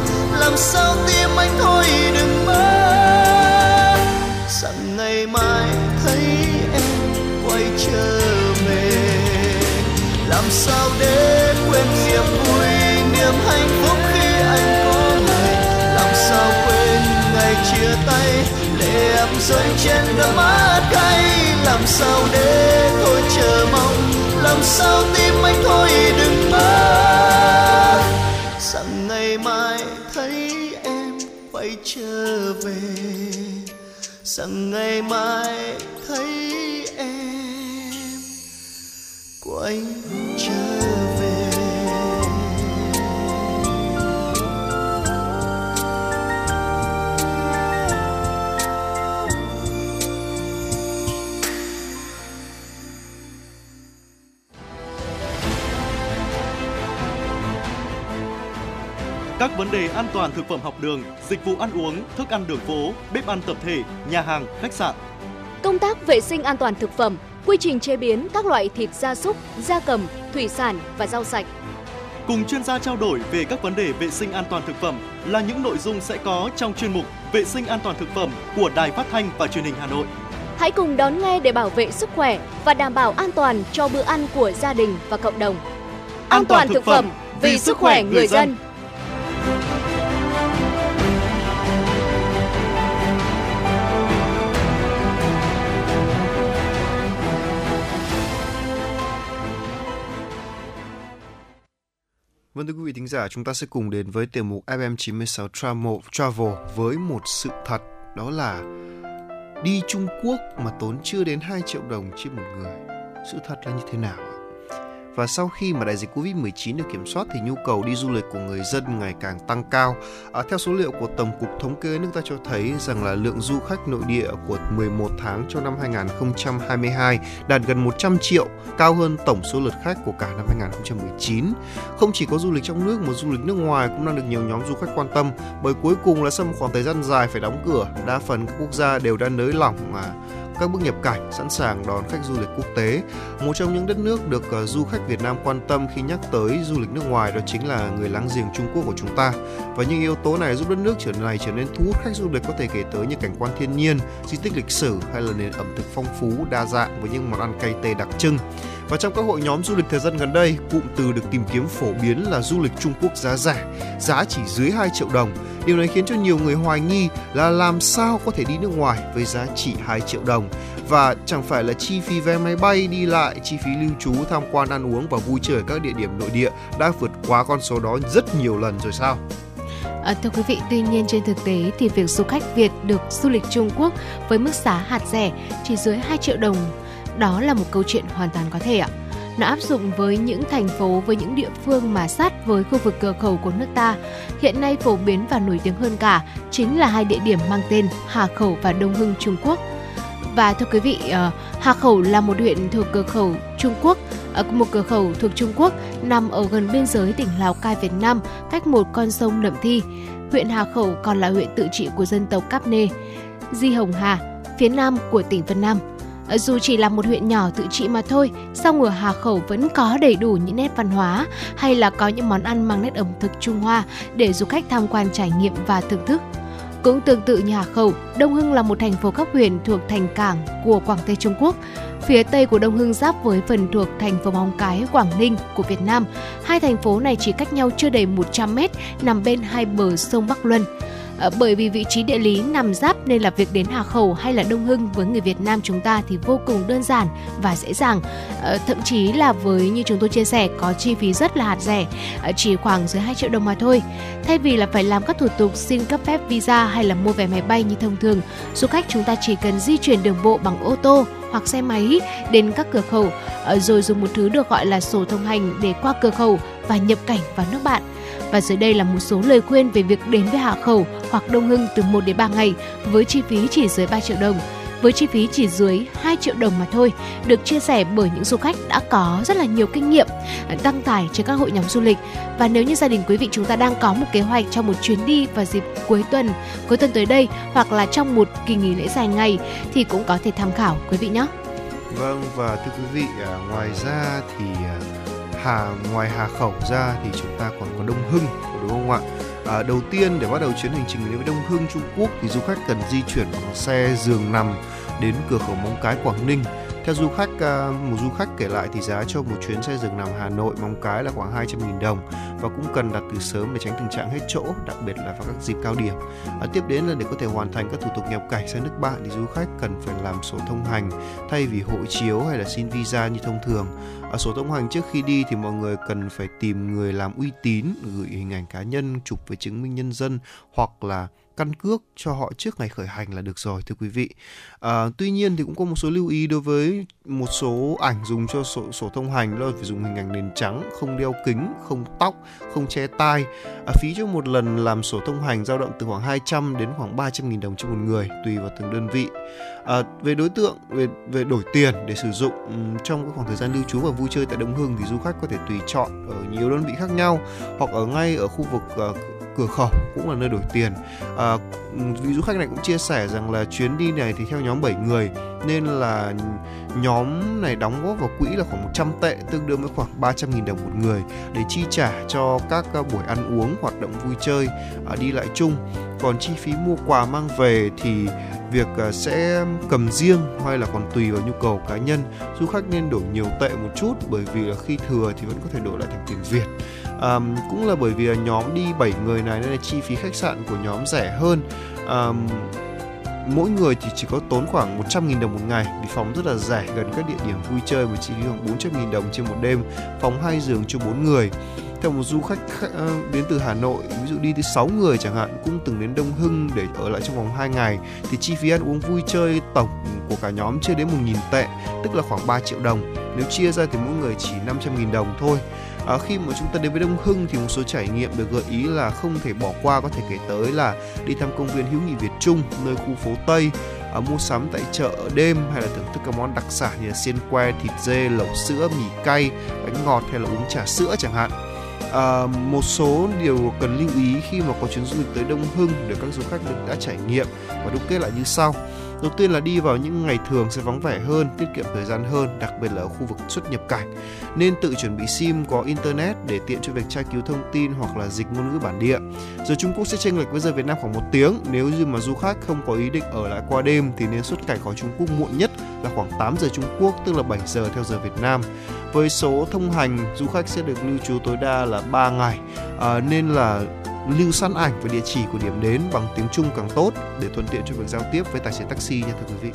Làm sao tim anh thôi đừng mơ? Rằng ngày mai thấy em quay trở về. Làm sao để quên niềm vui, niềm hạnh phúc khi anh có người? Làm sao quên ngày chia tay, để em rơi trên đôi mắt cay? Làm sao để thôi chờ mong? Làm sao tim anh thôi đừng mơ? Trở về rằng ngày mai thấy em quay về Các vấn đề an toàn thực phẩm học đường, dịch vụ ăn uống, thức ăn đường phố, bếp ăn tập thể, nhà hàng, khách sạn. Công tác vệ sinh an toàn thực phẩm, quy trình chế biến các loại thịt gia súc, gia cầm, thủy sản và rau sạch. Cùng chuyên gia trao đổi về các vấn đề vệ sinh an toàn thực phẩm là những nội dung sẽ có trong chuyên mục Vệ sinh an toàn thực phẩm của Đài Phát thanh và Truyền hình Hà Nội. Hãy cùng đón nghe để bảo vệ sức khỏe và đảm bảo an toàn cho bữa ăn của gia đình và cộng đồng. An toàn thực phẩm vì sức khỏe người dân. Vâng thưa quý vị thính giả, chúng ta sẽ cùng đến với tiểu mục FM96 Travel, Travel với một sự thật đó là đi Trung Quốc mà tốn chưa đến 2 triệu đồng trên một người. Sự thật là như thế nào? Và sau khi mà đại dịch Covid-19 được kiểm soát thì nhu cầu đi du lịch của người dân ngày càng tăng cao. À, theo số liệu của Tổng cục Thống kê nước ta cho thấy rằng là lượng du khách nội địa của 11 tháng cho năm 2022 đạt gần 100 triệu, cao hơn tổng số lượt khách của cả năm 2019. Không chỉ có du lịch trong nước mà du lịch nước ngoài cũng đang được nhiều nhóm du khách quan tâm bởi cuối cùng là sau một khoảng thời gian dài phải đóng cửa, đa phần các quốc gia đều đã nới lỏng mà các bước nhập cảnh sẵn sàng đón khách du lịch quốc tế. Một trong những đất nước được ờ, du khách Việt Nam quan tâm khi nhắc tới du lịch nước ngoài đó chính là người láng giềng Trung Quốc của chúng ta. Và những yếu tố này giúp đất nước trở này trở nên thu hút khách du lịch có thể kể tới như cảnh quan thiên nhiên, di tích lịch sử hay là nền ẩm thực phong phú đa dạng với những món ăn cay tê đặc trưng. Và trong các hội nhóm du lịch thời gian gần đây, cụm từ được tìm kiếm phổ biến là du lịch Trung Quốc giá rẻ, giá chỉ dưới 2 triệu đồng. Điều này khiến cho nhiều người hoài nghi là làm sao có thể đi nước ngoài với giá chỉ 2 triệu đồng và chẳng phải là chi phí vé máy bay đi lại, chi phí lưu trú, tham quan ăn uống và vui chơi ở các địa điểm nội địa đã vượt quá con số đó rất nhiều lần rồi sao? À, thưa quý vị, tuy nhiên trên thực tế thì việc du khách Việt được du lịch Trung Quốc với mức giá hạt rẻ chỉ dưới 2 triệu đồng đó là một câu chuyện hoàn toàn có thể ạ. Nó áp dụng với những thành phố với những địa phương mà sát với khu vực cửa khẩu của nước ta. Hiện nay phổ biến và nổi tiếng hơn cả chính là hai địa điểm mang tên Hà Khẩu và Đông Hưng Trung Quốc. Và thưa quý vị, ờ, Hà Khẩu là một huyện thuộc cửa khẩu Trung Quốc, ờ, một cửa khẩu thuộc Trung Quốc nằm ở gần biên giới tỉnh Lào Cai Việt Nam, cách một con sông Nậm Thi. Huyện Hà Khẩu còn là huyện tự trị của dân tộc Cáp Nê, Di Hồng Hà, phía nam của tỉnh Vân Nam. Ờ, dù chỉ là một huyện nhỏ tự trị mà thôi, song ở Hà Khẩu vẫn có đầy đủ những nét văn hóa hay là có những món ăn mang nét ẩm thực Trung Hoa để du khách tham quan trải nghiệm và thưởng thức. Cũng tương tự như Hà Khẩu, Đông Hưng là một thành phố cấp huyện thuộc thành cảng của Quảng Tây Trung Quốc. Phía tây của Đông Hưng giáp với phần thuộc thành phố Móng Cái, Quảng Ninh của Việt Nam. Hai thành phố này chỉ cách nhau chưa đầy 100 mét, nằm bên hai bờ sông Bắc Luân. Ờ, bởi vì vị trí địa lý nằm giáp nên là việc đến Hà Khẩu hay là Đông Hưng với người Việt Nam chúng ta thì vô cùng đơn giản và dễ dàng. Ờ, thậm chí là với như chúng tôi chia sẻ có chi phí rất là hạt rẻ, ờ, chỉ khoảng dưới 2 triệu đồng mà thôi. Thay vì là phải làm các thủ tục xin cấp phép visa hay là mua vé máy bay như thông thường, du khách chúng ta chỉ cần di chuyển đường bộ bằng ô tô hoặc xe máy đến các cửa khẩu rồi dùng một thứ được gọi là sổ thông hành để qua cửa khẩu và nhập cảnh vào nước bạn. Và dưới đây là một số lời khuyên về việc đến với Hà Khẩu hoặc Đông Hưng từ 1 đến 3 ngày với chi phí chỉ dưới 3 triệu đồng. Với chi phí chỉ dưới 2 triệu đồng mà thôi, được chia sẻ bởi những du khách đã có rất là nhiều kinh nghiệm à, đăng tải trên các hội nhóm du lịch. Và nếu như gia đình quý vị chúng ta đang có một kế hoạch cho một chuyến đi vào dịp cuối tuần, cuối tuần tới đây hoặc là trong một kỳ nghỉ lễ dài ngày thì cũng có thể tham khảo quý vị nhé. Vâng và thưa quý vị, à, ngoài ra thì à, Hà ngoài Hà Khẩu ra thì chúng ta còn có Đông Hưng đúng không ạ? À, đầu tiên để bắt đầu chuyến hành trình đến với Đông Hưng Trung Quốc thì du khách cần di chuyển bằng xe giường nằm đến cửa khẩu Móng Cái Quảng Ninh. Theo du khách, ờ, một du khách kể lại thì giá cho một chuyến xe giường nằm Hà Nội Móng Cái là khoảng 200.000 đồng và cũng cần đặt từ sớm để tránh tình trạng hết chỗ, đặc biệt là vào các dịp cao điểm. À, tiếp đến là để có thể hoàn thành các thủ tục nhập cảnh sang nước bạn thì du khách cần phải làm sổ thông hành thay vì hộ chiếu hay là xin visa như thông thường. Ở sổ thông hành trước khi đi thì mọi người cần phải tìm người làm uy tín, gửi hình ảnh cá nhân, chụp với chứng minh nhân dân hoặc là căn cước cho họ trước ngày khởi hành là được rồi thưa quý vị. À, tuy nhiên thì cũng có một số lưu ý đối với một số ảnh dùng cho sổ, sổ thông hành đó là phải dùng hình ảnh nền trắng, không đeo kính, không tóc, không che tai. À, phí cho một lần làm sổ thông hành dao động từ khoảng 200 đến khoảng 300 nghìn đồng cho một người tùy vào từng đơn vị. À, về đối tượng về về đổi tiền để sử dụng trong khoảng thời gian lưu trú và vui chơi tại Đông Hưng thì du khách có thể tùy chọn ở nhiều đơn vị khác nhau hoặc ở ngay ở khu vực uh, cửa khẩu cũng là nơi đổi tiền. À, vị du khách này cũng chia sẻ rằng là chuyến đi này thì theo nhóm 7 người nên là nhóm này đóng góp vào quỹ là khoảng 100 tệ tương đương với khoảng 300.000 đồng một người để chi trả cho các à, buổi ăn uống, hoạt động vui chơi, à, đi lại chung. Còn chi phí mua quà mang về thì việc à, sẽ cầm riêng hay là còn tùy vào nhu cầu cá nhân du khách nên đổi nhiều tệ một chút bởi vì là khi thừa thì vẫn có thể đổi lại thành tiền việt um, cũng là bởi vì nhóm đi 7 người này nên là chi phí khách sạn của nhóm rẻ hơn. Um, mỗi người thì chỉ có tốn khoảng 100.000 đồng một ngày. Vì phòng rất là rẻ gần các địa điểm vui chơi với chi phí khoảng 400.000 đồng trên một đêm. Phòng hai giường cho 4 người. Theo một du khách ờ, đến từ Hà Nội ví dụ đi tới 6 người chẳng hạn cũng từng đến Đông Hưng để ở lại trong vòng 2 ngày thì chi phí ăn uống vui chơi tổng của cả nhóm chưa đến 1.000 tệ tức là khoảng 3 triệu đồng. Nếu chia ra thì mỗi người chỉ 500.000 đồng thôi à, khi mà chúng ta đến với Đông Hưng thì một số trải nghiệm được gợi ý là không thể bỏ qua có thể kể tới là đi thăm công viên hữu nghị Việt Trung nơi khu phố Tây à, mua sắm tại chợ đêm hay là thưởng thức các món đặc sản như là xiên que, thịt dê, lẩu sữa, mì cay, bánh ngọt hay là uống trà sữa chẳng hạn. À, một số điều cần lưu ý khi mà có chuyến du lịch tới Đông Hưng để các du khách đã trải nghiệm và đúc kết lại như sau. Đầu tiên là đi vào những ngày thường sẽ vắng vẻ hơn, tiết kiệm thời gian hơn, đặc biệt là ở khu vực xuất nhập cảnh. Nên tự chuẩn bị SIM có internet để tiện cho việc tra cứu thông tin hoặc là dịch ngôn ngữ bản địa. Giờ Trung Quốc sẽ chênh lệch với giờ Việt Nam khoảng một tiếng. Nếu như mà du khách không có ý định ở lại qua đêm thì nên xuất cảnh khỏi Trung Quốc muộn nhất là khoảng 8 giờ Trung Quốc, tức là 7 giờ theo giờ Việt Nam. Với số thông hành, du khách sẽ được lưu trú tối đa là 3 ngày. À, nên là lưu sẵn ảnh và địa chỉ của điểm đến bằng tiếng Trung càng tốt để thuận tiện cho việc giao tiếp với tài xế taxi nha thưa quý vị.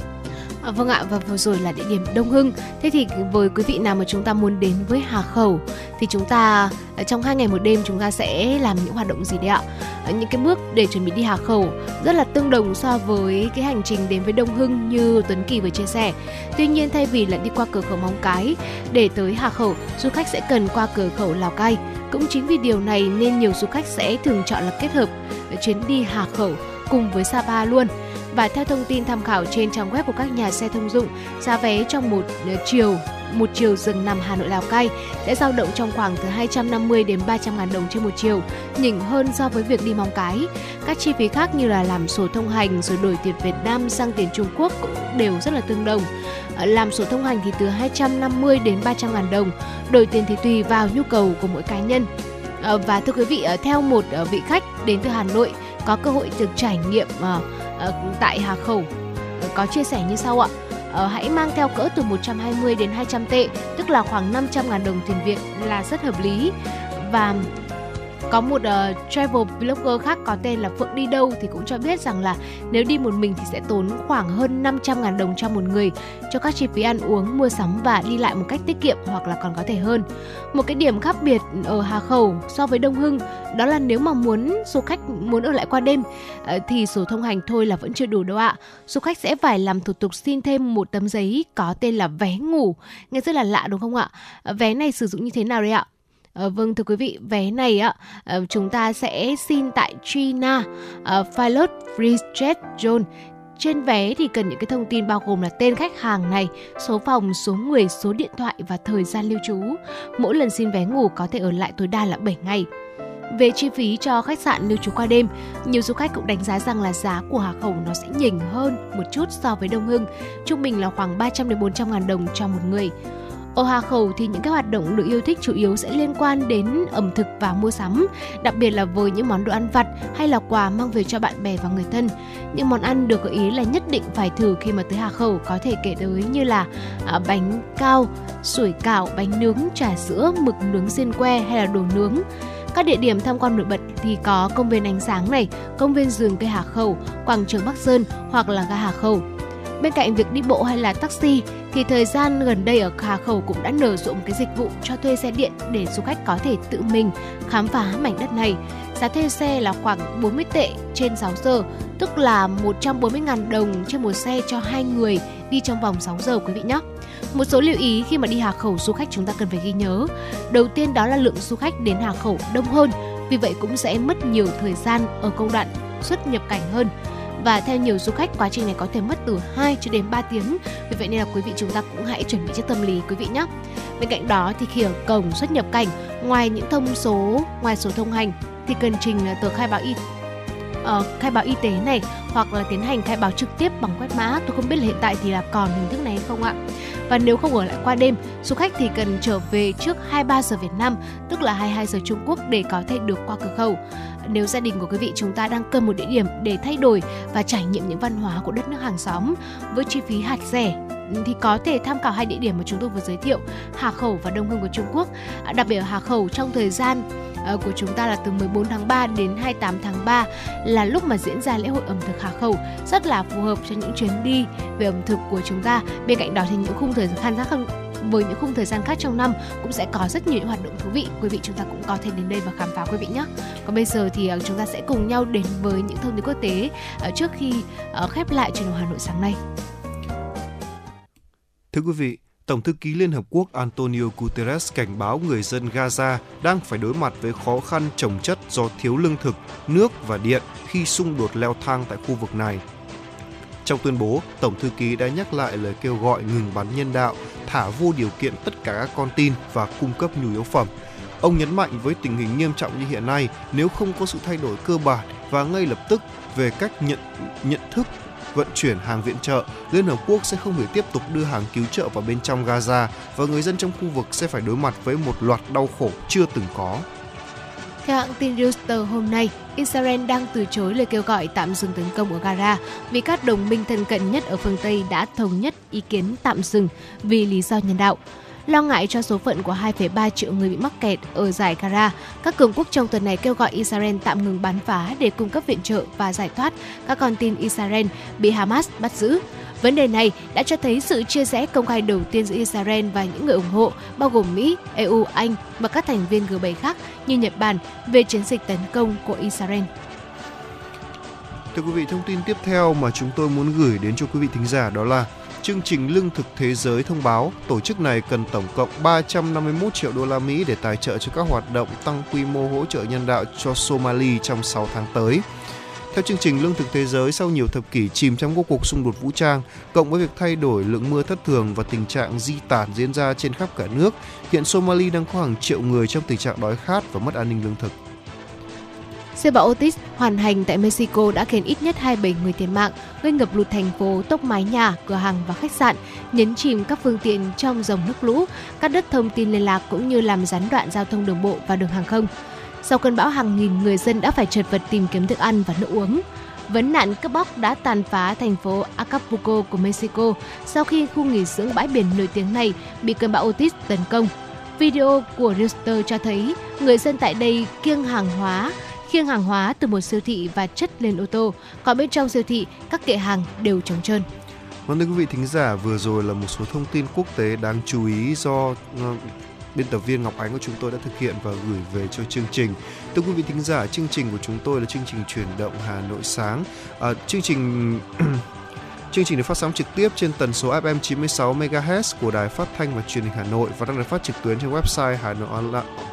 À, vâng ạ và vừa rồi là địa điểm Đông Hưng. Thế thì với quý vị nào mà chúng ta muốn đến với Hà Khẩu thì chúng ta à, trong hai ngày một đêm chúng ta sẽ làm những hoạt động gì đấy ạ? À, những cái bước để chuẩn bị đi Hà Khẩu rất là tương đồng so với cái hành trình đến với Đông Hưng như Tuấn Kỳ vừa chia sẻ. Tuy nhiên thay vì là đi qua cửa khẩu Móng Cái để tới Hà Khẩu, du khách sẽ cần qua cửa khẩu Lào Cai. Cũng chính vì điều này nên nhiều du khách sẽ thường chọn là kết hợp à, chuyến đi Hà Khẩu cùng với Sapa luôn. Và theo thông tin tham khảo trên trang web của các nhà xe thông dụng, giá vé trong một ờ, chiều một chiều dừng nằm Hà Nội Lào Cai sẽ dao động trong khoảng từ 250 đến 300 ngàn đồng trên một chiều, nhỉnh hơn so với việc đi Móng Cái. Các chi phí khác như là làm sổ thông hành rồi đổi tiền Việt Nam sang tiền Trung Quốc cũng đều rất là tương đồng. Ờ, làm sổ thông hành thì từ 250 đến 300 ngàn đồng, đổi tiền thì tùy vào nhu cầu của mỗi cá nhân. Ờ, và thưa quý vị, theo một vị khách đến từ Hà Nội có cơ hội được trải nghiệm Ờ, tại Hà Khẩu ờ, có chia sẻ như sau ạ. Ờ, hãy mang theo cỡ từ 120 đến 200 tệ, tức là khoảng 500 ngàn đồng tiền Việt là rất hợp lý. Và có một uh, travel blogger khác có tên là Phượng đi đâu thì cũng cho biết rằng là nếu đi một mình thì sẽ tốn khoảng hơn 500 ngàn đồng cho một người cho các chi phí ăn uống, mua sắm và đi lại một cách tiết kiệm hoặc là còn có thể hơn. Một cái điểm khác biệt ở Hà Khẩu so với Đông Hưng đó là nếu mà muốn du khách muốn ở lại qua đêm uh, thì sổ thông hành thôi là vẫn chưa đủ đâu ạ. Du khách sẽ phải làm thủ tục xin thêm một tấm giấy có tên là vé ngủ. Nghe rất là lạ đúng không ạ? Ờ, vé này sử dụng như thế nào đấy ạ? À, vâng thưa quý vị, vé này ạ à, ờ, chúng ta sẽ xin tại China à, Pilot Free Jet Zone trên vé thì cần những cái thông tin bao gồm là tên khách hàng này, số phòng, số người, số điện thoại và thời gian lưu trú. Mỗi lần xin vé ngủ có thể ở lại tối đa là 7 ngày. Về chi phí cho khách sạn lưu trú qua đêm, nhiều du khách cũng đánh giá rằng là giá của Hà Khẩu nó sẽ nhỉnh hơn một chút so với Đông Hưng, trung bình là khoảng 300 đến 400 ngàn đồng cho một người. Ở Hà Khẩu thì những cái hoạt động được yêu thích chủ yếu sẽ liên quan đến ẩm thực và mua sắm, đặc biệt là với những món đồ ăn vặt hay là quà mang về cho bạn bè và người thân. Những món ăn được gợi ý là nhất định phải thử khi mà tới Hà Khẩu có thể kể tới như là à, bánh cao, sủi cảo, bánh nướng, trà sữa, mực nướng xiên que hay là đồ nướng. Các địa điểm tham quan nổi bật thì có công viên ánh sáng này, công viên rừng cây Hà Khẩu, quảng trường Bắc Sơn hoặc là ga Hà Khẩu. Bên cạnh việc đi bộ hay là taxi thì thời gian gần đây ở Hà Khẩu cũng đã nở rộ một cái dịch vụ cho thuê xe điện để du khách có thể tự mình khám phá mảnh đất này. Giá thuê xe là khoảng 40 tệ trên 6 giờ, tức là 140.000 đồng trên một xe cho hai người đi trong vòng 6 giờ quý vị nhé. Một số lưu ý khi mà đi Hà Khẩu du khách chúng ta cần phải ghi nhớ. Đầu tiên đó là lượng du khách đến Hà Khẩu đông hơn, vì vậy cũng sẽ mất nhiều thời gian ở công đoạn xuất nhập cảnh hơn và theo nhiều du khách quá trình này có thể mất từ 2 cho đến 3 tiếng. Vì vậy nên là quý vị chúng ta cũng hãy chuẩn bị cho tâm lý quý vị nhé. Bên cạnh đó thì khi ở cổng xuất nhập cảnh, ngoài những thông số, ngoài số thông hành thì cần trình tờ khai báo y uh, khai báo y tế này hoặc là tiến hành khai báo trực tiếp bằng quét mã. Tôi không biết là hiện tại thì là còn hình thức này hay không ạ. Và nếu không ở lại qua đêm, du khách thì cần trở về trước 23 giờ Việt Nam, tức là 22 giờ Trung Quốc để có thể được qua cửa khẩu. Nếu gia đình của quý vị chúng ta đang cần một địa điểm để thay đổi và trải nghiệm những văn hóa của đất nước hàng xóm với chi phí hạt rẻ thì có thể tham khảo hai địa điểm mà chúng tôi vừa giới thiệu, Hà Khẩu và Đông Hưng của Trung Quốc. À, đặc biệt ở Hà Khẩu trong thời gian ờ, của chúng ta là từ 14 tháng 3 đến 28 tháng 3 là lúc mà diễn ra lễ hội ẩm thực Hà Khẩu, rất là phù hợp cho những chuyến đi về ẩm thực của chúng ta. Bên cạnh đó thì những khung thời gian khác, với những khung thời gian khác trong năm cũng sẽ có rất nhiều những hoạt động thú vị quý vị chúng ta cũng có thể đến đây và khám phá quý vị nhé còn bây giờ thì ờ, chúng ta sẽ cùng nhau đến với những thông tin quốc tế ờ, trước khi khép lại truyền hình Hà Nội sáng nay thưa quý vị Tổng thư ký Liên Hợp Quốc Antonio Guterres cảnh báo người dân Gaza đang phải đối mặt với khó khăn trồng chất do thiếu lương thực, nước và điện khi xung đột leo thang tại khu vực này. Trong tuyên bố, Tổng thư ký đã nhắc lại lời kêu gọi ngừng bắn nhân đạo, thả vô điều kiện tất cả các con tin và cung cấp nhu yếu phẩm. Ông nhấn mạnh với tình hình nghiêm trọng như hiện nay, nếu không có sự thay đổi cơ bản và ngay lập tức về cách nhận nhận thức vận chuyển hàng viện trợ, Liên Hợp Quốc sẽ không thể tiếp tục đưa hàng cứu trợ vào bên trong Gaza và người dân trong khu vực sẽ phải đối mặt với một loạt đau khổ chưa từng có. Theo hãng tin Reuters hôm nay, Israel đang từ chối lời kêu gọi tạm dừng tấn công ở Gaza vì các đồng minh thân cận nhất ở phương Tây đã thống nhất ý kiến tạm dừng vì lý do nhân đạo. Lo ngại cho số phận của 2,3 triệu người bị mắc kẹt ở giải Gaza, các cường quốc trong tuần này kêu gọi Israel tạm ngừng bắn phá để cung cấp viện trợ và giải thoát các con tin Israel bị Hamas bắt giữ. Vấn đề này đã cho thấy sự chia rẽ công khai đầu tiên giữa Israel và những người ủng hộ, bao gồm Mỹ, EU, Anh và các thành viên G7 khác như Nhật Bản về chiến dịch tấn công của Israel. Thưa quý vị, thông tin tiếp theo mà chúng tôi muốn gửi đến cho quý vị thính giả đó là Chương trình Lương thực Thế giới thông báo tổ chức này cần tổng cộng 351 triệu đô la Mỹ để tài trợ cho các hoạt động tăng quy mô hỗ trợ nhân đạo cho Somalia trong 6 tháng tới. Theo chương trình Lương thực Thế giới, sau nhiều thập kỷ chìm trong các cuộc xung đột vũ trang, cộng với việc thay đổi lượng mưa thất thường và tình trạng di tản diễn ra trên khắp cả nước, hiện Somalia đang có hàng triệu người trong tình trạng đói khát và mất an ninh lương thực. Siêu bão Otis hoàn hành tại Mexico đã khiến ít nhất 27 người thiệt mạng, gây ngập lụt thành phố, tốc mái nhà, cửa hàng và khách sạn, nhấn chìm các phương tiện trong dòng nước lũ, cắt đứt thông tin liên lạc cũng như làm gián đoạn giao thông đường bộ và đường hàng không. Sau cơn bão hàng nghìn người dân đã phải chật vật tìm kiếm thức ăn và nước uống. Vấn nạn cướp bóc đã tàn phá thành phố Acapulco của Mexico sau khi khu nghỉ dưỡng bãi biển nổi tiếng này bị cơn bão Otis tấn công. Video của Reuters cho thấy người dân tại đây kiêng hàng hóa khiêng hàng hóa từ một siêu thị và chất lên ô tô, còn bên trong siêu thị các kệ hàng đều trống trơn. Vâng thưa quý vị thính giả, vừa rồi là một số thông tin quốc tế đáng chú ý do ờ, biên tập viên Ngọc Ánh của chúng tôi đã thực hiện và gửi về cho chương trình. Thưa quý vị thính giả, chương trình của chúng tôi là chương trình chuyển động Hà Nội sáng. À, chương trình Chương trình được phát sóng trực tiếp trên tần số FM 96 MHz của Đài Phát thanh và Truyền hình Hà Nội và đang được phát trực tuyến trên website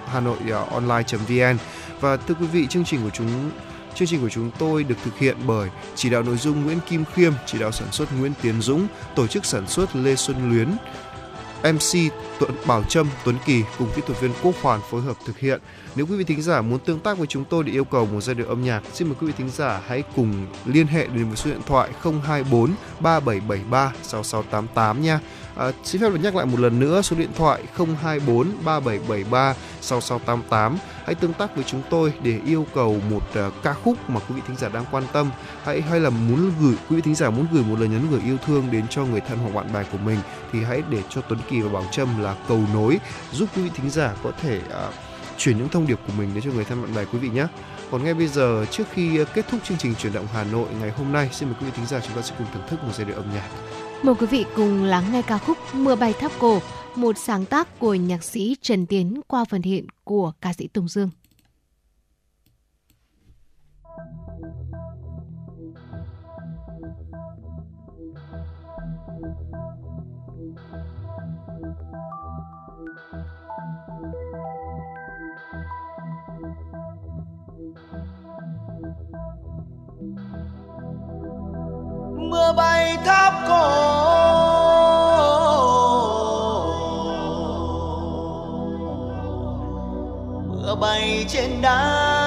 Hà Nội à, Online.vn Và thưa quý vị, chương trình của chúng Chương trình của chúng tôi được thực hiện bởi chỉ đạo nội dung Nguyễn Kim Khiêm, chỉ đạo sản xuất Nguyễn Tiến Dũng, tổ chức sản xuất Lê Xuân Luyến, MC Tuấn Bảo Trâm, Tuấn Kỳ cùng kỹ thuật viên Quốc Hoàn phối hợp thực hiện. Nếu quý vị thính giả muốn tương tác với chúng tôi để yêu cầu một giai điệu âm nhạc, xin mời quý vị thính giả hãy cùng liên hệ đến với số điện thoại 024 3773 6688 nha. À, xin phép được nhắc lại một lần nữa số điện thoại 024 3773 6688. Hãy tương tác với chúng tôi để yêu cầu một uh, ca khúc mà quý vị thính giả đang quan tâm. Hãy hay là muốn gửi quý vị thính giả muốn gửi một lời nhắn gửi yêu thương đến cho người thân hoặc bạn bè của mình thì hãy để cho Tuấn Kỳ và Bảo Trâm là cầu nối giúp quý vị thính giả có thể uh, chuyển những thông điệp của mình đến cho người thân bạn bè quý vị nhé. Còn ngay bây giờ trước khi à, kết thúc chương trình chuyển động Hà Nội ngày hôm nay, xin mời quý vị thính giả chúng ta sẽ cùng thưởng thức một giai điệu âm nhạc. Mời quý vị cùng lắng nghe ca khúc Mưa bay tháp cổ, một sáng tác của nhạc sĩ Trần Tiến qua phần hiện của ca sĩ Tùng Dương. Mưa bay tháp cổ mưa bay trên đá.